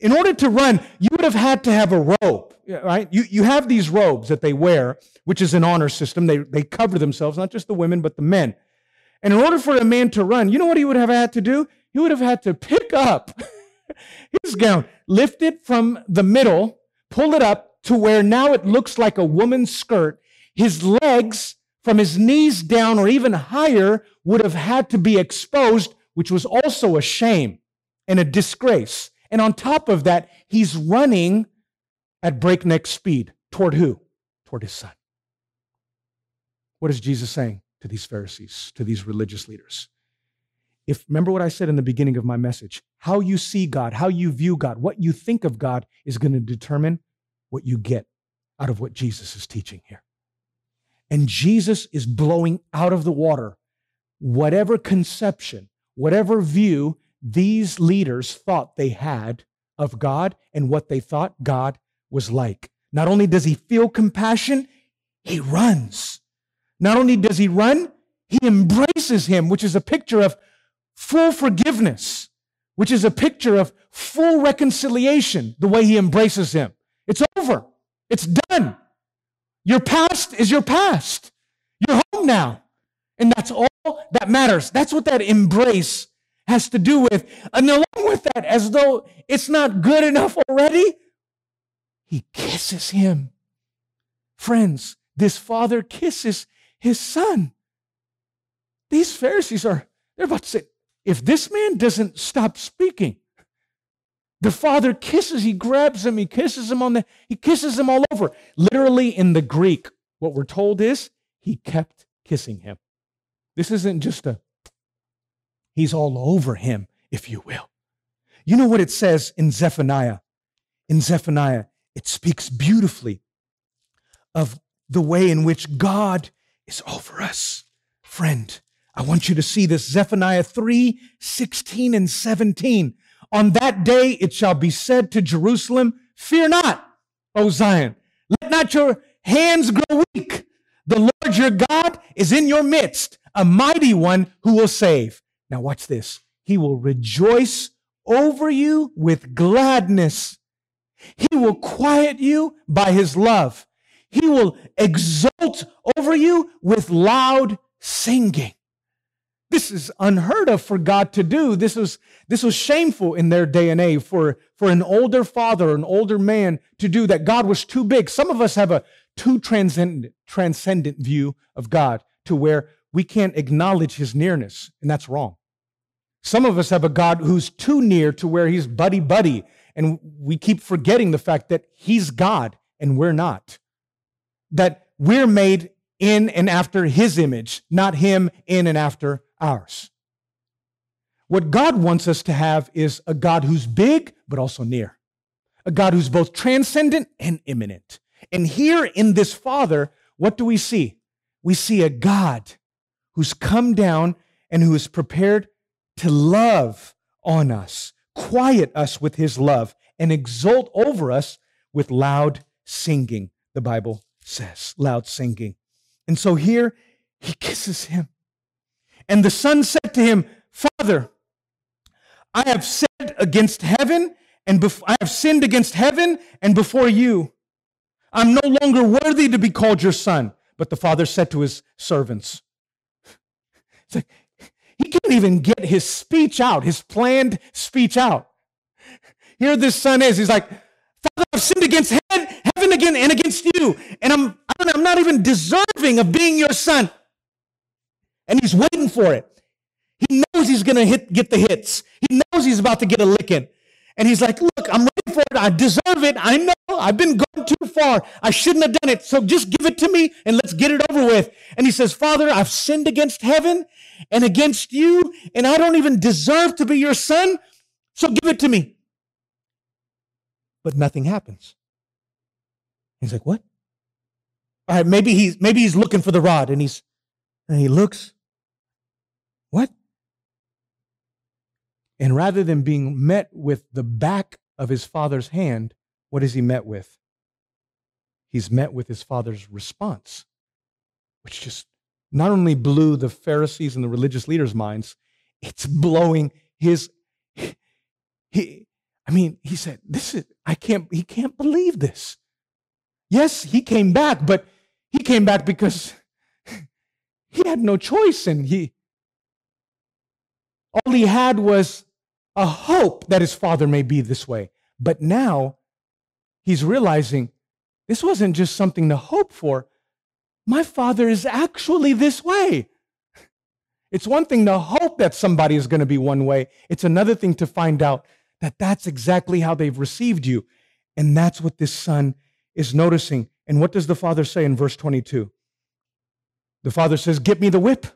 S1: In order to run, you would have had to have a robe, right? You, you have these robes that they wear, which is an honor system. They, they cover themselves, not just the women, but the men. And in order for a man to run, you know what he would have had to do? He would have had to pick up his gown, lift it from the middle, pull it up to where now it looks like a woman's skirt. His legs from his knees down or even higher would have had to be exposed, which was also a shame and a disgrace. And on top of that, he's running at breakneck speed. Toward who? Toward his son. What is Jesus saying to these Pharisees, to these religious leaders? If remember what I said in the beginning of my message, how you see God, how you view God, what you think of God is going to determine what you get out of what Jesus is teaching here. And Jesus is blowing out of the water whatever conception, whatever view these leaders thought they had of God and what they thought God was like. Not only does he feel compassion, he runs. Not only does he run, he embraces him, which is a picture of full forgiveness, which is a picture of full reconciliation, the way he embraces him. It's over. It's done. Your past is your past. You're home now. And that's all that matters. That's what that embrace has to do with. And along with that, as though it's not good enough already, he kisses him. Friends, this father kisses his son. These Pharisees are, they're about to say, if this man doesn't stop speaking, the father kisses, he grabs him, he kisses him on the, he kisses him all over. Literally in the Greek, what we're told is he kept kissing him. This isn't just a, he's all over him, if you will. You know what it says in Zephaniah? In Zephaniah, it speaks beautifully of the way in which God is over us. Friend, I want you to see this Zephaniah 3 16 and 17. On that day it shall be said to Jerusalem, Fear not, O Zion. Let not your hands grow weak. The Lord your God is in your midst, a mighty one who will save. Now, watch this. He will rejoice over you with gladness. He will quiet you by his love. He will exult over you with loud singing. This is unheard of for God to do. This was, this was shameful in their day and age for, for an older father, an older man to do that. God was too big. Some of us have a too transcendent, transcendent view of God to where we can't acknowledge his nearness, and that's wrong. Some of us have a God who's too near to where he's buddy buddy, and we keep forgetting the fact that he's God and we're not. That we're made in and after his image, not him in and after ours. What God wants us to have is a God who's big, but also near, a God who's both transcendent and immanent. And here in this Father, what do we see? We see a God who's come down and who is prepared to love on us, quiet us with his love, and exult over us with loud singing, the Bible says, loud singing. And so here he kisses him. And the son said to him, Father, I have sinned against heaven and bef- I have sinned against heaven and before you. I'm no longer worthy to be called your son. But the father said to his servants, like, he can't even get his speech out, his planned speech out. Here this son is. He's like, Father, I've sinned against heaven, heaven again and against you. And I'm, I'm not even deserving of being your son and he's waiting for it. He knows he's going to get the hits. He knows he's about to get a licking. And he's like, look, I'm ready for it. I deserve it. I know I've been going too far. I shouldn't have done it. So just give it to me and let's get it over with. And he says, Father, I've sinned against heaven and against you, and I don't even deserve to be your son. So give it to me. But nothing happens. He's like, what? All right, maybe he's maybe he's looking for the rod and he's and he looks. What? And rather than being met with the back of his father's hand, what is he met with? He's met with his father's response, which just not only blew the Pharisees and the religious leaders' minds, it's blowing his. He, I mean, he said, "This is I can't. He can't believe this." Yes, he came back, but he came back because he had no choice, and he all he had was a hope that his father may be this way. But now he's realizing this wasn't just something to hope for. My father is actually this way. It's one thing to hope that somebody is going to be one way, it's another thing to find out that that's exactly how they've received you. And that's what this son is noticing. And what does the father say in verse 22? The father says, Get me the whip,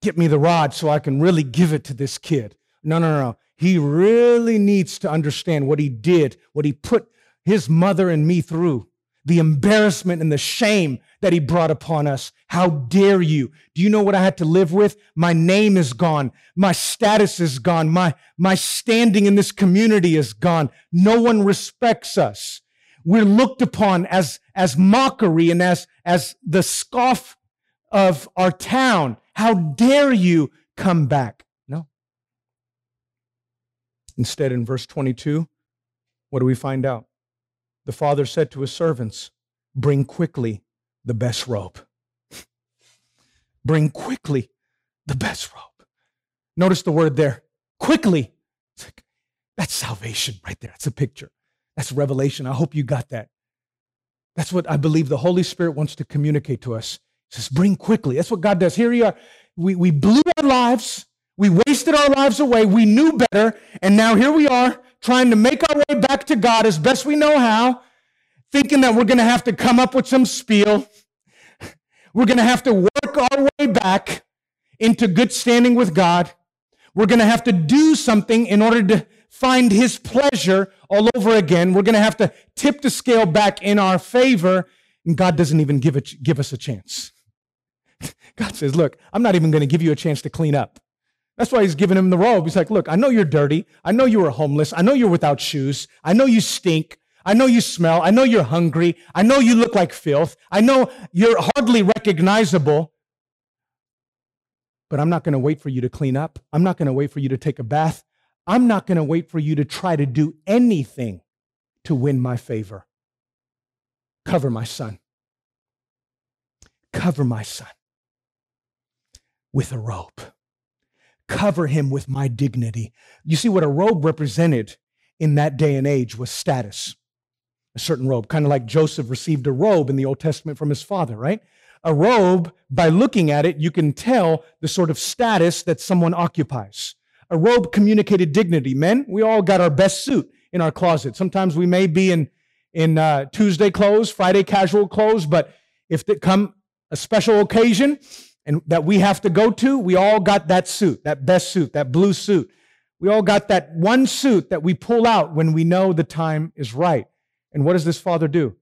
S1: get me the rod so I can really give it to this kid. No, no, no. He really needs to understand what he did, what he put his mother and me through, the embarrassment and the shame that he brought upon us. How dare you? Do you know what I had to live with? My name is gone. My status is gone. My, my standing in this community is gone. No one respects us. We're looked upon as, as mockery and as, as the scoff of our town. How dare you come back? Instead, in verse 22, what do we find out? The father said to his servants, Bring quickly the best robe. Bring quickly the best robe. Notice the word there quickly. Like, that's salvation right there. That's a picture. That's revelation. I hope you got that. That's what I believe the Holy Spirit wants to communicate to us. He says, bring quickly. That's what God does. Here we are. We, we blew our lives. We wasted our lives away. We knew better. And now here we are trying to make our way back to God as best we know how, thinking that we're going to have to come up with some spiel. We're going to have to work our way back into good standing with God. We're going to have to do something in order to find his pleasure all over again. We're going to have to tip the scale back in our favor. And God doesn't even give, give us a chance. God says, Look, I'm not even going to give you a chance to clean up. That's why he's giving him the robe. He's like, Look, I know you're dirty. I know you were homeless. I know you're without shoes. I know you stink. I know you smell. I know you're hungry. I know you look like filth. I know you're hardly recognizable. But I'm not going to wait for you to clean up. I'm not going to wait for you to take a bath. I'm not going to wait for you to try to do anything to win my favor. Cover my son. Cover my son with a robe. Cover him with my dignity. You see, what a robe represented in that day and age was status. A certain robe, kind of like Joseph received a robe in the Old Testament from his father, right? A robe, by looking at it, you can tell the sort of status that someone occupies. A robe communicated dignity. Men, we all got our best suit in our closet. Sometimes we may be in, in uh, Tuesday clothes, Friday casual clothes, but if it come a special occasion and that we have to go to, we all got that suit, that best suit, that blue suit. We all got that one suit that we pull out when we know the time is right. And what does this father do?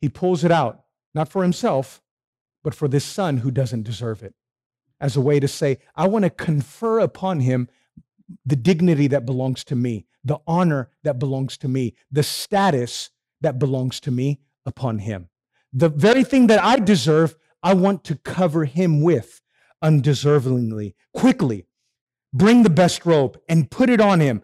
S1: He pulls it out, not for himself, but for this son who doesn't deserve it, as a way to say, I want to confer upon him the dignity that belongs to me, the honor that belongs to me, the status that belongs to me upon him. The very thing that I deserve, I want to cover him with undeservingly, quickly. Bring the best robe and put it on him.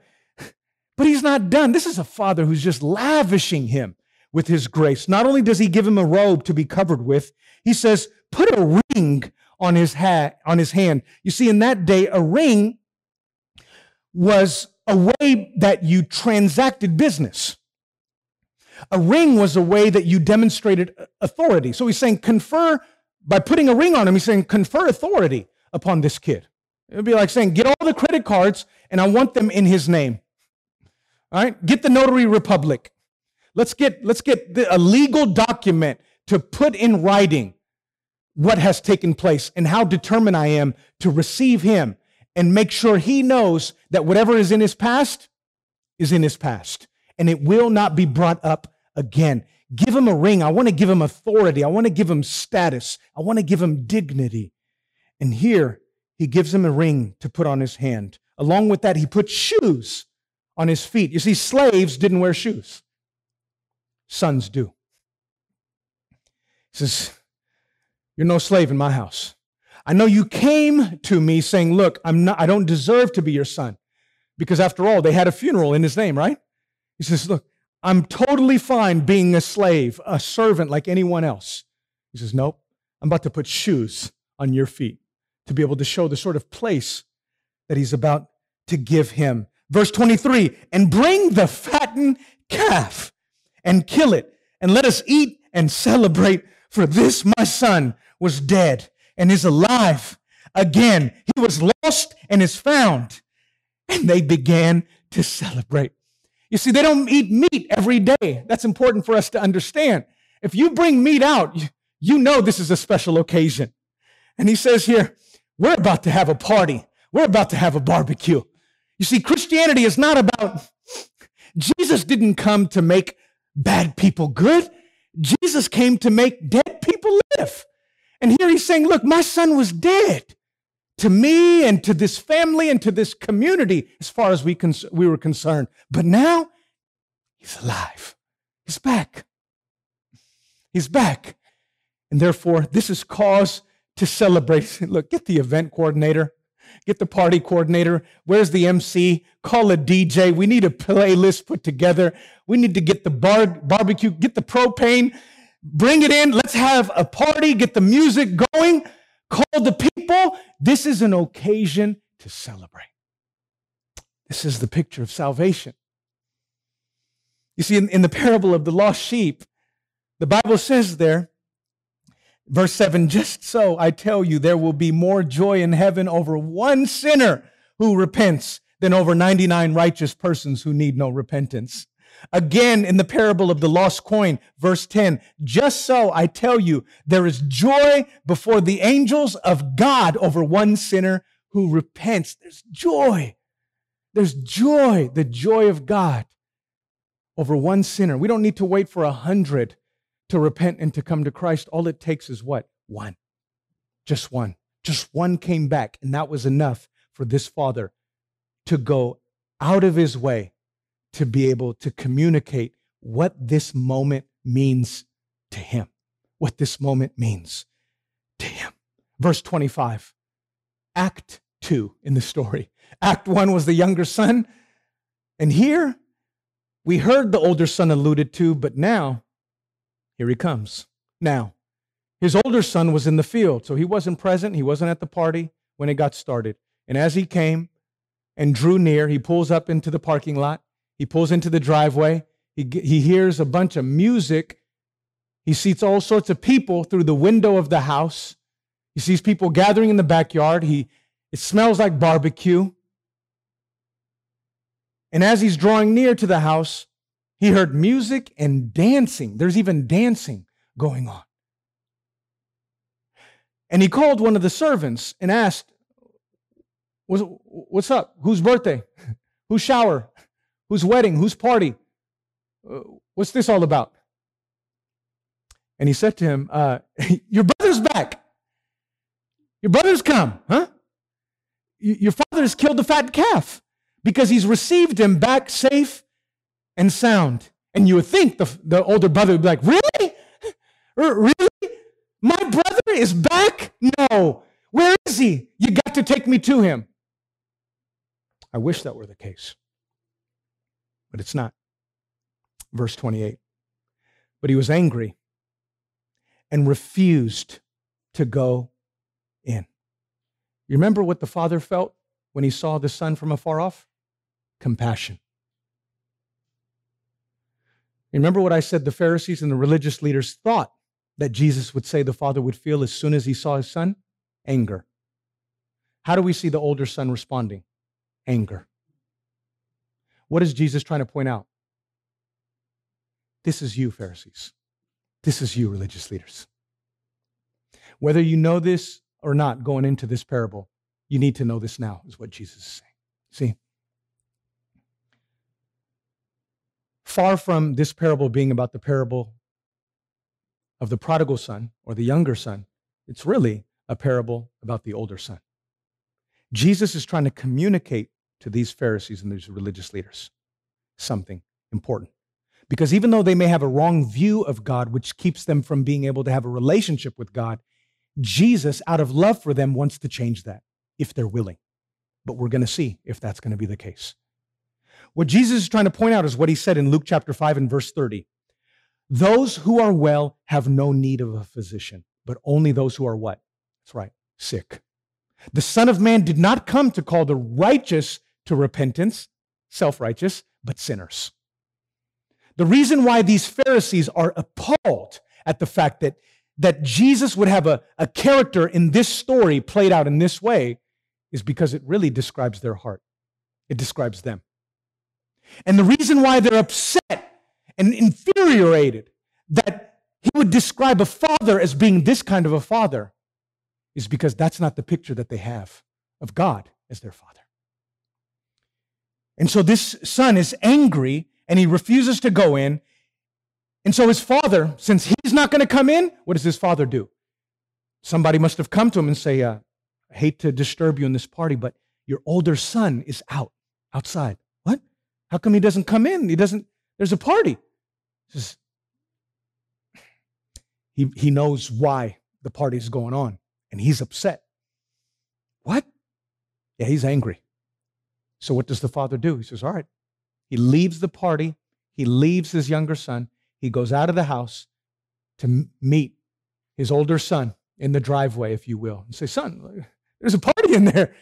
S1: But he's not done. This is a father who's just lavishing him with his grace. Not only does he give him a robe to be covered with, he says, put a ring on his hat, on his hand. You see, in that day, a ring was a way that you transacted business. A ring was a way that you demonstrated authority. So he's saying, confer, by putting a ring on him, he's saying, confer authority upon this kid. It would be like saying, get all the credit cards and I want them in his name. All right, get the notary republic. Let's get, let's get the, a legal document to put in writing what has taken place and how determined I am to receive him and make sure he knows that whatever is in his past is in his past and it will not be brought up again. Give him a ring. I want to give him authority. I want to give him status. I want to give him dignity. And here he gives him a ring to put on his hand. Along with that, he puts shoes on his feet. You see, slaves didn't wear shoes, sons do. He says, You're no slave in my house. I know you came to me saying, Look, I'm not, I don't deserve to be your son. Because after all, they had a funeral in his name, right? He says, Look, I'm totally fine being a slave, a servant like anyone else. He says, Nope, I'm about to put shoes on your feet to be able to show the sort of place that he's about to give him. Verse 23 and bring the fattened calf and kill it, and let us eat and celebrate, for this my son was dead and is alive again. He was lost and is found. And they began to celebrate. You see, they don't eat meat every day. That's important for us to understand. If you bring meat out, you know this is a special occasion. And he says here, we're about to have a party. We're about to have a barbecue. You see, Christianity is not about, Jesus didn't come to make bad people good. Jesus came to make dead people live. And here he's saying, look, my son was dead to me and to this family and to this community as far as we, cons- we were concerned. But now he's alive. He's back. He's back. And therefore, this is cause to celebrate. Look, get the event coordinator, get the party coordinator. Where's the MC? Call a DJ. We need a playlist put together. We need to get the bar- barbecue, get the propane, bring it in. Let's have a party, get the music going. Call the people. This is an occasion to celebrate. This is the picture of salvation. You see, in, in the parable of the lost sheep, the Bible says there, verse 7 just so I tell you, there will be more joy in heaven over one sinner who repents than over 99 righteous persons who need no repentance. Again, in the parable of the lost coin, verse 10, just so I tell you, there is joy before the angels of God over one sinner who repents. There's joy. There's joy, the joy of God over one sinner. We don't need to wait for a hundred to repent and to come to Christ. All it takes is what? One. Just one. Just one came back, and that was enough for this father to go out of his way to be able to communicate what this moment means to him, what this moment means to him. Verse 25, Act 2 in the story. Act 1 was the younger son. And here we heard the older son alluded to, but now here he comes. Now, his older son was in the field, so he wasn't present. He wasn't at the party when it got started. And as he came and drew near, he pulls up into the parking lot. He pulls into the driveway. He, he hears a bunch of music. He sees all sorts of people through the window of the house. He sees people gathering in the backyard. He, it smells like barbecue. And as he's drawing near to the house, he heard music and dancing. There's even dancing going on. And he called one of the servants and asked, What's up? Whose birthday? Whose shower? Whose wedding? Whose party? Uh, what's this all about? And he said to him, uh, Your brother's back. Your brother's come, huh? Your father has killed the fat calf because he's received him back safe and sound. And you would think the, the older brother would be like, Really? Really? My brother is back? No. Where is he? You got to take me to him. I wish that were the case but it's not. Verse 28. But he was angry and refused to go in. You remember what the father felt when he saw the son from afar off? Compassion. Remember what I said the Pharisees and the religious leaders thought that Jesus would say the father would feel as soon as he saw his son? Anger. How do we see the older son responding? Anger. What is Jesus trying to point out? This is you, Pharisees. This is you, religious leaders. Whether you know this or not going into this parable, you need to know this now, is what Jesus is saying. See? Far from this parable being about the parable of the prodigal son or the younger son, it's really a parable about the older son. Jesus is trying to communicate to these Pharisees and these religious leaders something important. Because even though they may have a wrong view of God, which keeps them from being able to have a relationship with God, Jesus, out of love for them, wants to change that if they're willing. But we're going to see if that's going to be the case. What Jesus is trying to point out is what he said in Luke chapter 5 and verse 30. Those who are well have no need of a physician, but only those who are what? That's right, sick. The Son of Man did not come to call the righteous to repentance, self righteous, but sinners. The reason why these Pharisees are appalled at the fact that, that Jesus would have a, a character in this story played out in this way is because it really describes their heart. It describes them. And the reason why they're upset and infuriated that he would describe a father as being this kind of a father is because that's not the picture that they have of God as their father. And so this son is angry and he refuses to go in. And so his father, since he's not going to come in, what does his father do? Somebody must have come to him and say, uh, I hate to disturb you in this party, but your older son is out, outside. What? How come he doesn't come in? He doesn't, there's a party. Says, he, he knows why the party's going on and he's upset. What? Yeah, he's angry. So what does the father do? He says, All right. He leaves the party, he leaves his younger son, he goes out of the house to meet his older son in the driveway, if you will, and say, Son, there's a party in there.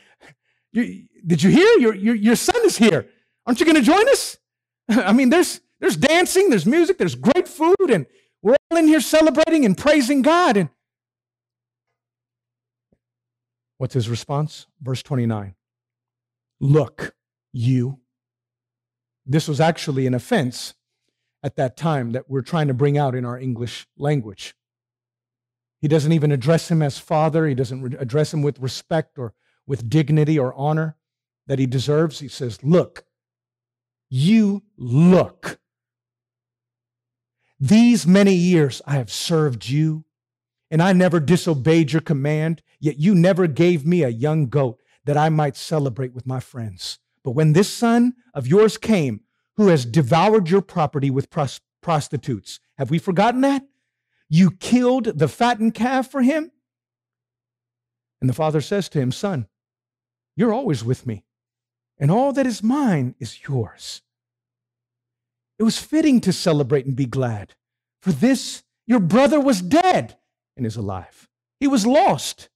S1: You, did you hear? Your, your, your son is here. Aren't you going to join us? I mean, there's, there's dancing, there's music, there's great food, and we're all in here celebrating and praising God. And what's his response? Verse 29 Look, you. This was actually an offense at that time that we're trying to bring out in our English language. He doesn't even address him as father, he doesn't address him with respect or with dignity or honor that he deserves. He says, Look, you look. These many years I have served you, and I never disobeyed your command, yet you never gave me a young goat that I might celebrate with my friends. But when this son of yours came, who has devoured your property with pros- prostitutes, have we forgotten that? You killed the fattened calf for him? And the father says to him, Son, you're always with me, and all that is mine is yours. It was fitting to celebrate and be glad, for this your brother was dead and is alive. He was lost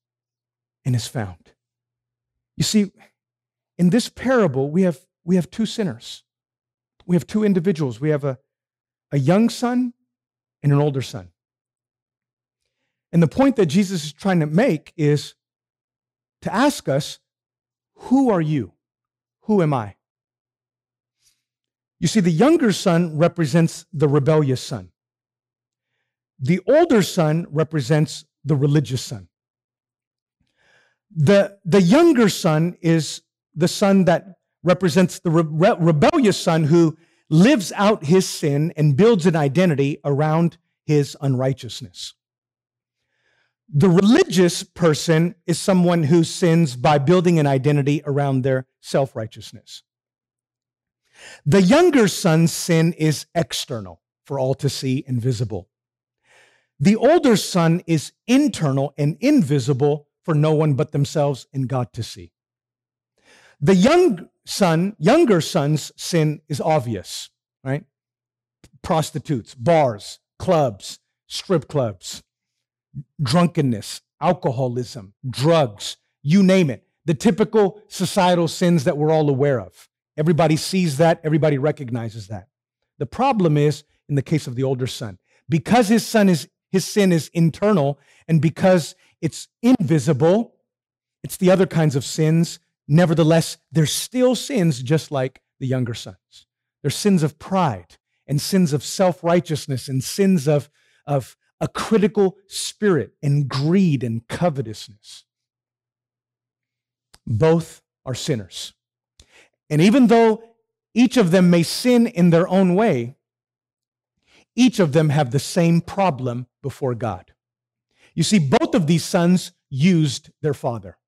S1: and is found. You see, in this parable, we have, we have two sinners. We have two individuals. We have a, a young son and an older son. And the point that Jesus is trying to make is to ask us, who are you? Who am I? You see, the younger son represents the rebellious son. The older son represents the religious son. The, the younger son is the son that represents the re- rebellious son who lives out his sin and builds an identity around his unrighteousness. The religious person is someone who sins by building an identity around their self righteousness. The younger son's sin is external for all to see and visible. The older son is internal and invisible for no one but themselves and God to see. The young son, younger son's sin is obvious, right? Prostitutes, bars, clubs, strip clubs, drunkenness, alcoholism, drugs, you name it. The typical societal sins that we're all aware of. Everybody sees that, everybody recognizes that. The problem is in the case of the older son, because his son is his sin is internal and because it's invisible. It's the other kinds of sins. Nevertheless, they're still sins just like the younger sons. They're sins of pride and sins of self righteousness and sins of, of a critical spirit and greed and covetousness. Both are sinners. And even though each of them may sin in their own way, each of them have the same problem before God. You see, both of these sons used their father.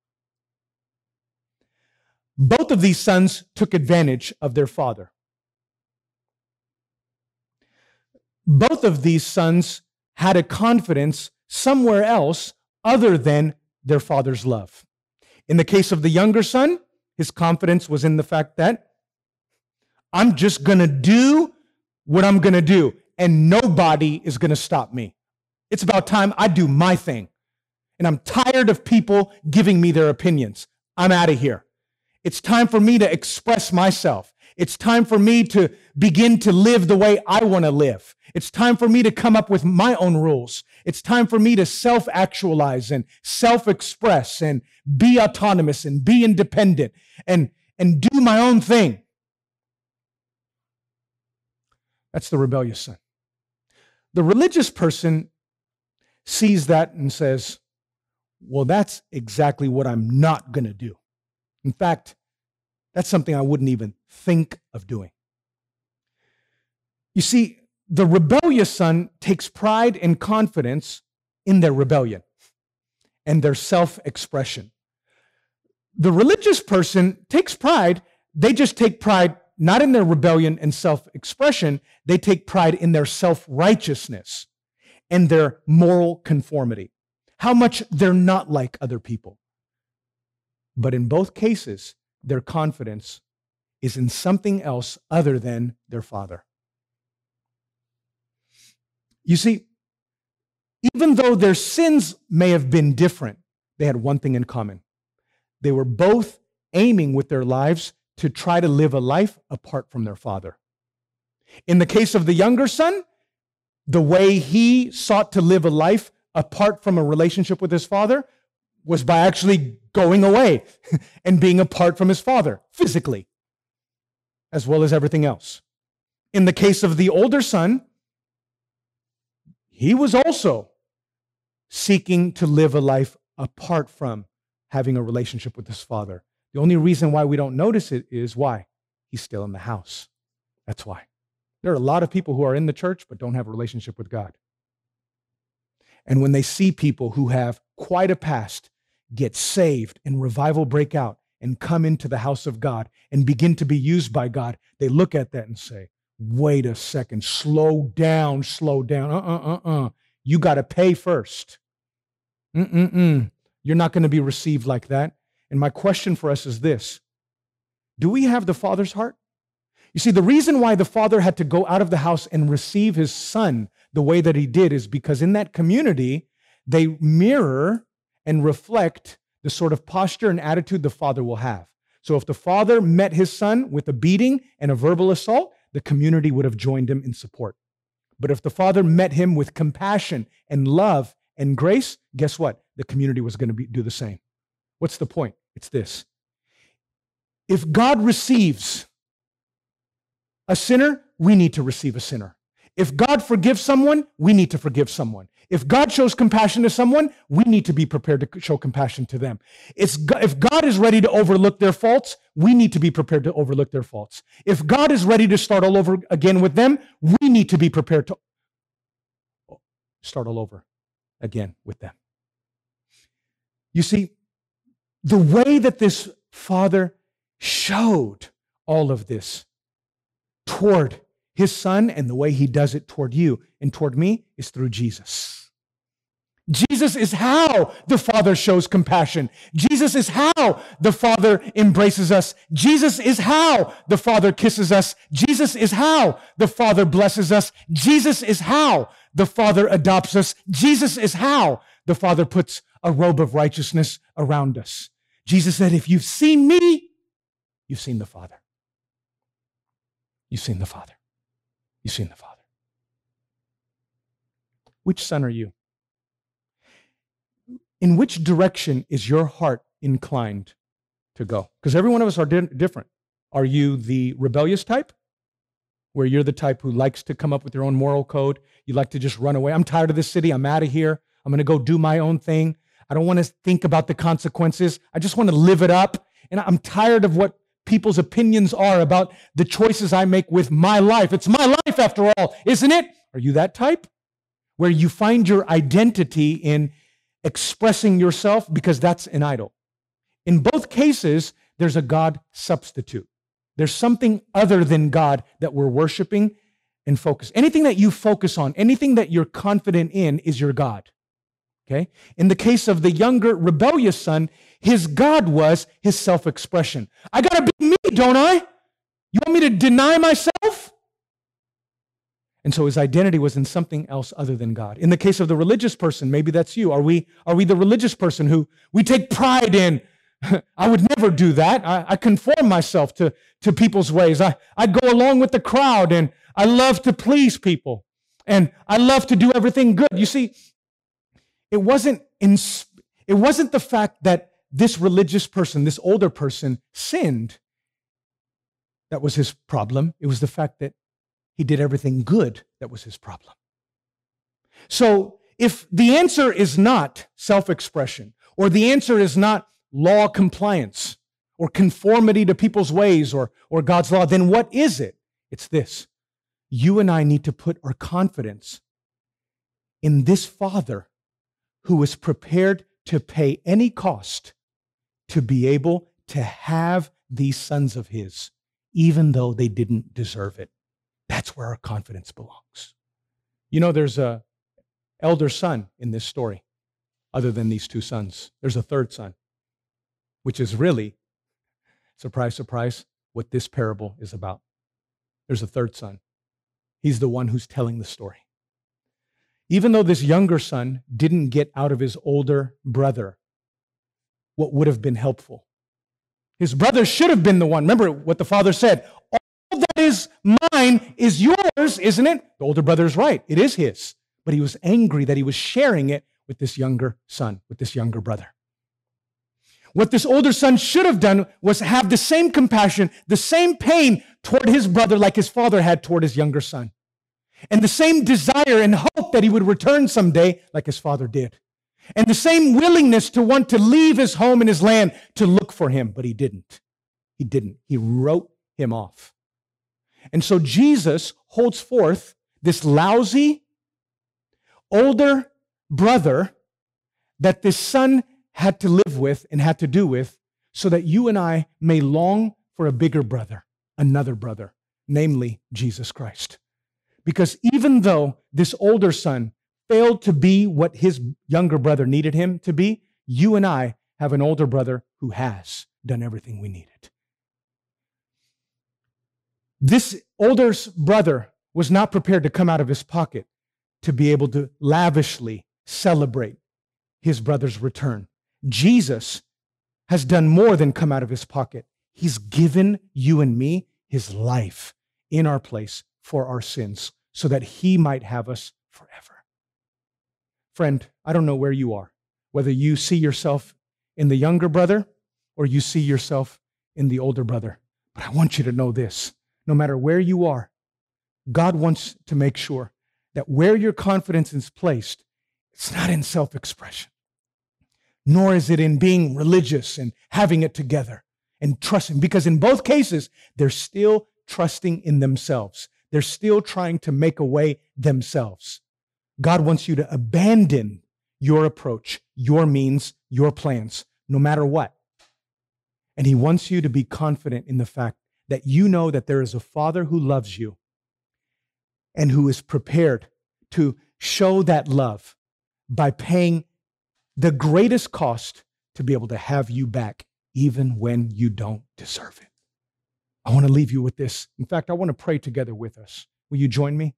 S1: Both of these sons took advantage of their father. Both of these sons had a confidence somewhere else other than their father's love. In the case of the younger son, his confidence was in the fact that I'm just going to do what I'm going to do, and nobody is going to stop me. It's about time I do my thing. And I'm tired of people giving me their opinions. I'm out of here. It's time for me to express myself. It's time for me to begin to live the way I want to live. It's time for me to come up with my own rules. It's time for me to self actualize and self express and be autonomous and be independent and, and do my own thing. That's the rebellious son. The religious person sees that and says, Well, that's exactly what I'm not going to do. In fact, that's something I wouldn't even think of doing. You see, the rebellious son takes pride and confidence in their rebellion and their self expression. The religious person takes pride, they just take pride not in their rebellion and self expression, they take pride in their self righteousness and their moral conformity, how much they're not like other people. But in both cases, their confidence is in something else other than their father. You see, even though their sins may have been different, they had one thing in common. They were both aiming with their lives to try to live a life apart from their father. In the case of the younger son, the way he sought to live a life apart from a relationship with his father was by actually going away and being apart from his father physically, as well as everything else. In the case of the older son, he was also seeking to live a life apart from having a relationship with his father. The only reason why we don't notice it is why? He's still in the house. That's why. There are a lot of people who are in the church but don't have a relationship with God. And when they see people who have quite a past get saved and revival break out and come into the house of God and begin to be used by God, they look at that and say, wait a second, slow down, slow down. Uh uh uh uh. You got to pay first. Mm-mm-mm. You're not going to be received like that. And my question for us is this Do we have the Father's heart? You see, the reason why the father had to go out of the house and receive his son the way that he did is because in that community, they mirror and reflect the sort of posture and attitude the father will have. So if the father met his son with a beating and a verbal assault, the community would have joined him in support. But if the father met him with compassion and love and grace, guess what? The community was going to be, do the same. What's the point? It's this. If God receives a sinner, we need to receive a sinner. If God forgives someone, we need to forgive someone. If God shows compassion to someone, we need to be prepared to show compassion to them. If God is ready to overlook their faults, we need to be prepared to overlook their faults. If God is ready to start all over again with them, we need to be prepared to start all over again with them. You see, the way that this father showed all of this toward his son and the way he does it toward you and toward me is through Jesus. Jesus is how the Father shows compassion. Jesus is how the Father embraces us. Jesus is how the Father kisses us. Jesus is how the Father blesses us. Jesus is how the Father adopts us. Jesus is how the Father puts a robe of righteousness around us. Jesus said, If you've seen me, you've seen the Father. You've seen the Father. You've seen the Father. Which son are you? In which direction is your heart inclined to go? Because every one of us are di- different. Are you the rebellious type? Where you're the type who likes to come up with your own moral code. You like to just run away. I'm tired of this city. I'm out of here. I'm going to go do my own thing. I don't want to think about the consequences. I just want to live it up. And I'm tired of what people's opinions are about the choices I make with my life. It's my life after all, isn't it? Are you that type? Where you find your identity in expressing yourself because that's an idol. In both cases, there's a God substitute. There's something other than God that we're worshiping and focus. Anything that you focus on, anything that you're confident in is your God. Okay? In the case of the younger rebellious son, his God was his self expression. I gotta be me, don't I? You want me to deny myself? And so his identity was in something else other than God. In the case of the religious person, maybe that's you. Are we, are we the religious person who we take pride in? I would never do that. I, I conform myself to, to people's ways. I, I go along with the crowd and I love to please people. And I love to do everything good. You see, it wasn't in, it wasn't the fact that this religious person, this older person, sinned that was his problem. It was the fact that he did everything good that was his problem. So if the answer is not self expression, or the answer is not law compliance, or conformity to people's ways, or, or God's law, then what is it? It's this. You and I need to put our confidence in this Father who is prepared to pay any cost to be able to have these sons of his, even though they didn't deserve it. That's where our confidence belongs. You know, there's a elder son in this story, other than these two sons. There's a third son, which is really, surprise, surprise, what this parable is about. There's a third son. He's the one who's telling the story. Even though this younger son didn't get out of his older brother what would have been helpful, his brother should have been the one. Remember what the father said All that is mine is yours, isn't it? The older brother is right. It is his. But he was angry that he was sharing it with this younger son, with this younger brother. What this older son should have done was have the same compassion, the same pain toward his brother like his father had toward his younger son and the same desire and hope that he would return someday like his father did. And the same willingness to want to leave his home and his land to look for him, but he didn't. He didn't. He wrote him off. And so Jesus holds forth this lousy, older brother that this son had to live with and had to do with so that you and I may long for a bigger brother, another brother, namely Jesus Christ. Because even though this older son failed to be what his younger brother needed him to be, you and I have an older brother who has done everything we needed. This older brother was not prepared to come out of his pocket to be able to lavishly celebrate his brother's return. Jesus has done more than come out of his pocket. He's given you and me his life in our place for our sins so that he might have us forever. Friend, I don't know where you are, whether you see yourself in the younger brother or you see yourself in the older brother. But I want you to know this no matter where you are, God wants to make sure that where your confidence is placed, it's not in self expression, nor is it in being religious and having it together and trusting, because in both cases, they're still trusting in themselves. They're still trying to make a way themselves. God wants you to abandon your approach, your means, your plans, no matter what. And He wants you to be confident in the fact that you know that there is a Father who loves you and who is prepared to show that love by paying the greatest cost to be able to have you back, even when you don't deserve it. I want to leave you with this. In fact, I want to pray together with us. Will you join me?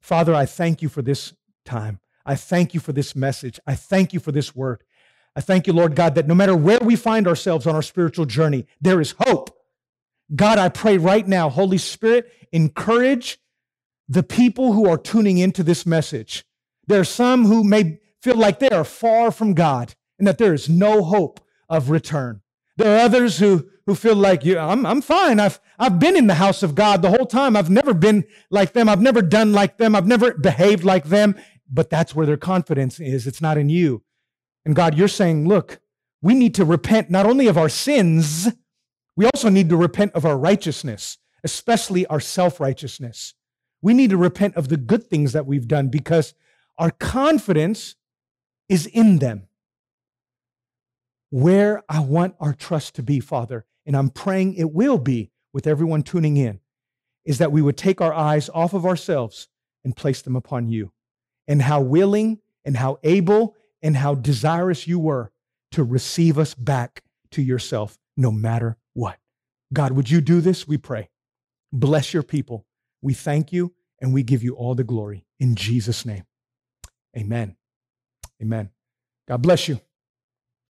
S1: Father, I thank you for this time. I thank you for this message. I thank you for this word. I thank you, Lord God, that no matter where we find ourselves on our spiritual journey, there is hope. God, I pray right now, Holy Spirit, encourage the people who are tuning into this message. There are some who may feel like they are far from God and that there is no hope of return. There are others who, who feel like, you I'm, I'm fine. I've, I've been in the house of God the whole time. I've never been like them. I've never done like them. I've never behaved like them. But that's where their confidence is. It's not in you. And God, you're saying, look, we need to repent not only of our sins, we also need to repent of our righteousness, especially our self righteousness. We need to repent of the good things that we've done because our confidence is in them. Where I want our trust to be, Father, and I'm praying it will be with everyone tuning in, is that we would take our eyes off of ourselves and place them upon you. And how willing and how able and how desirous you were to receive us back to yourself no matter what. God, would you do this? We pray. Bless your people. We thank you and we give you all the glory in Jesus' name. Amen. Amen. God bless you.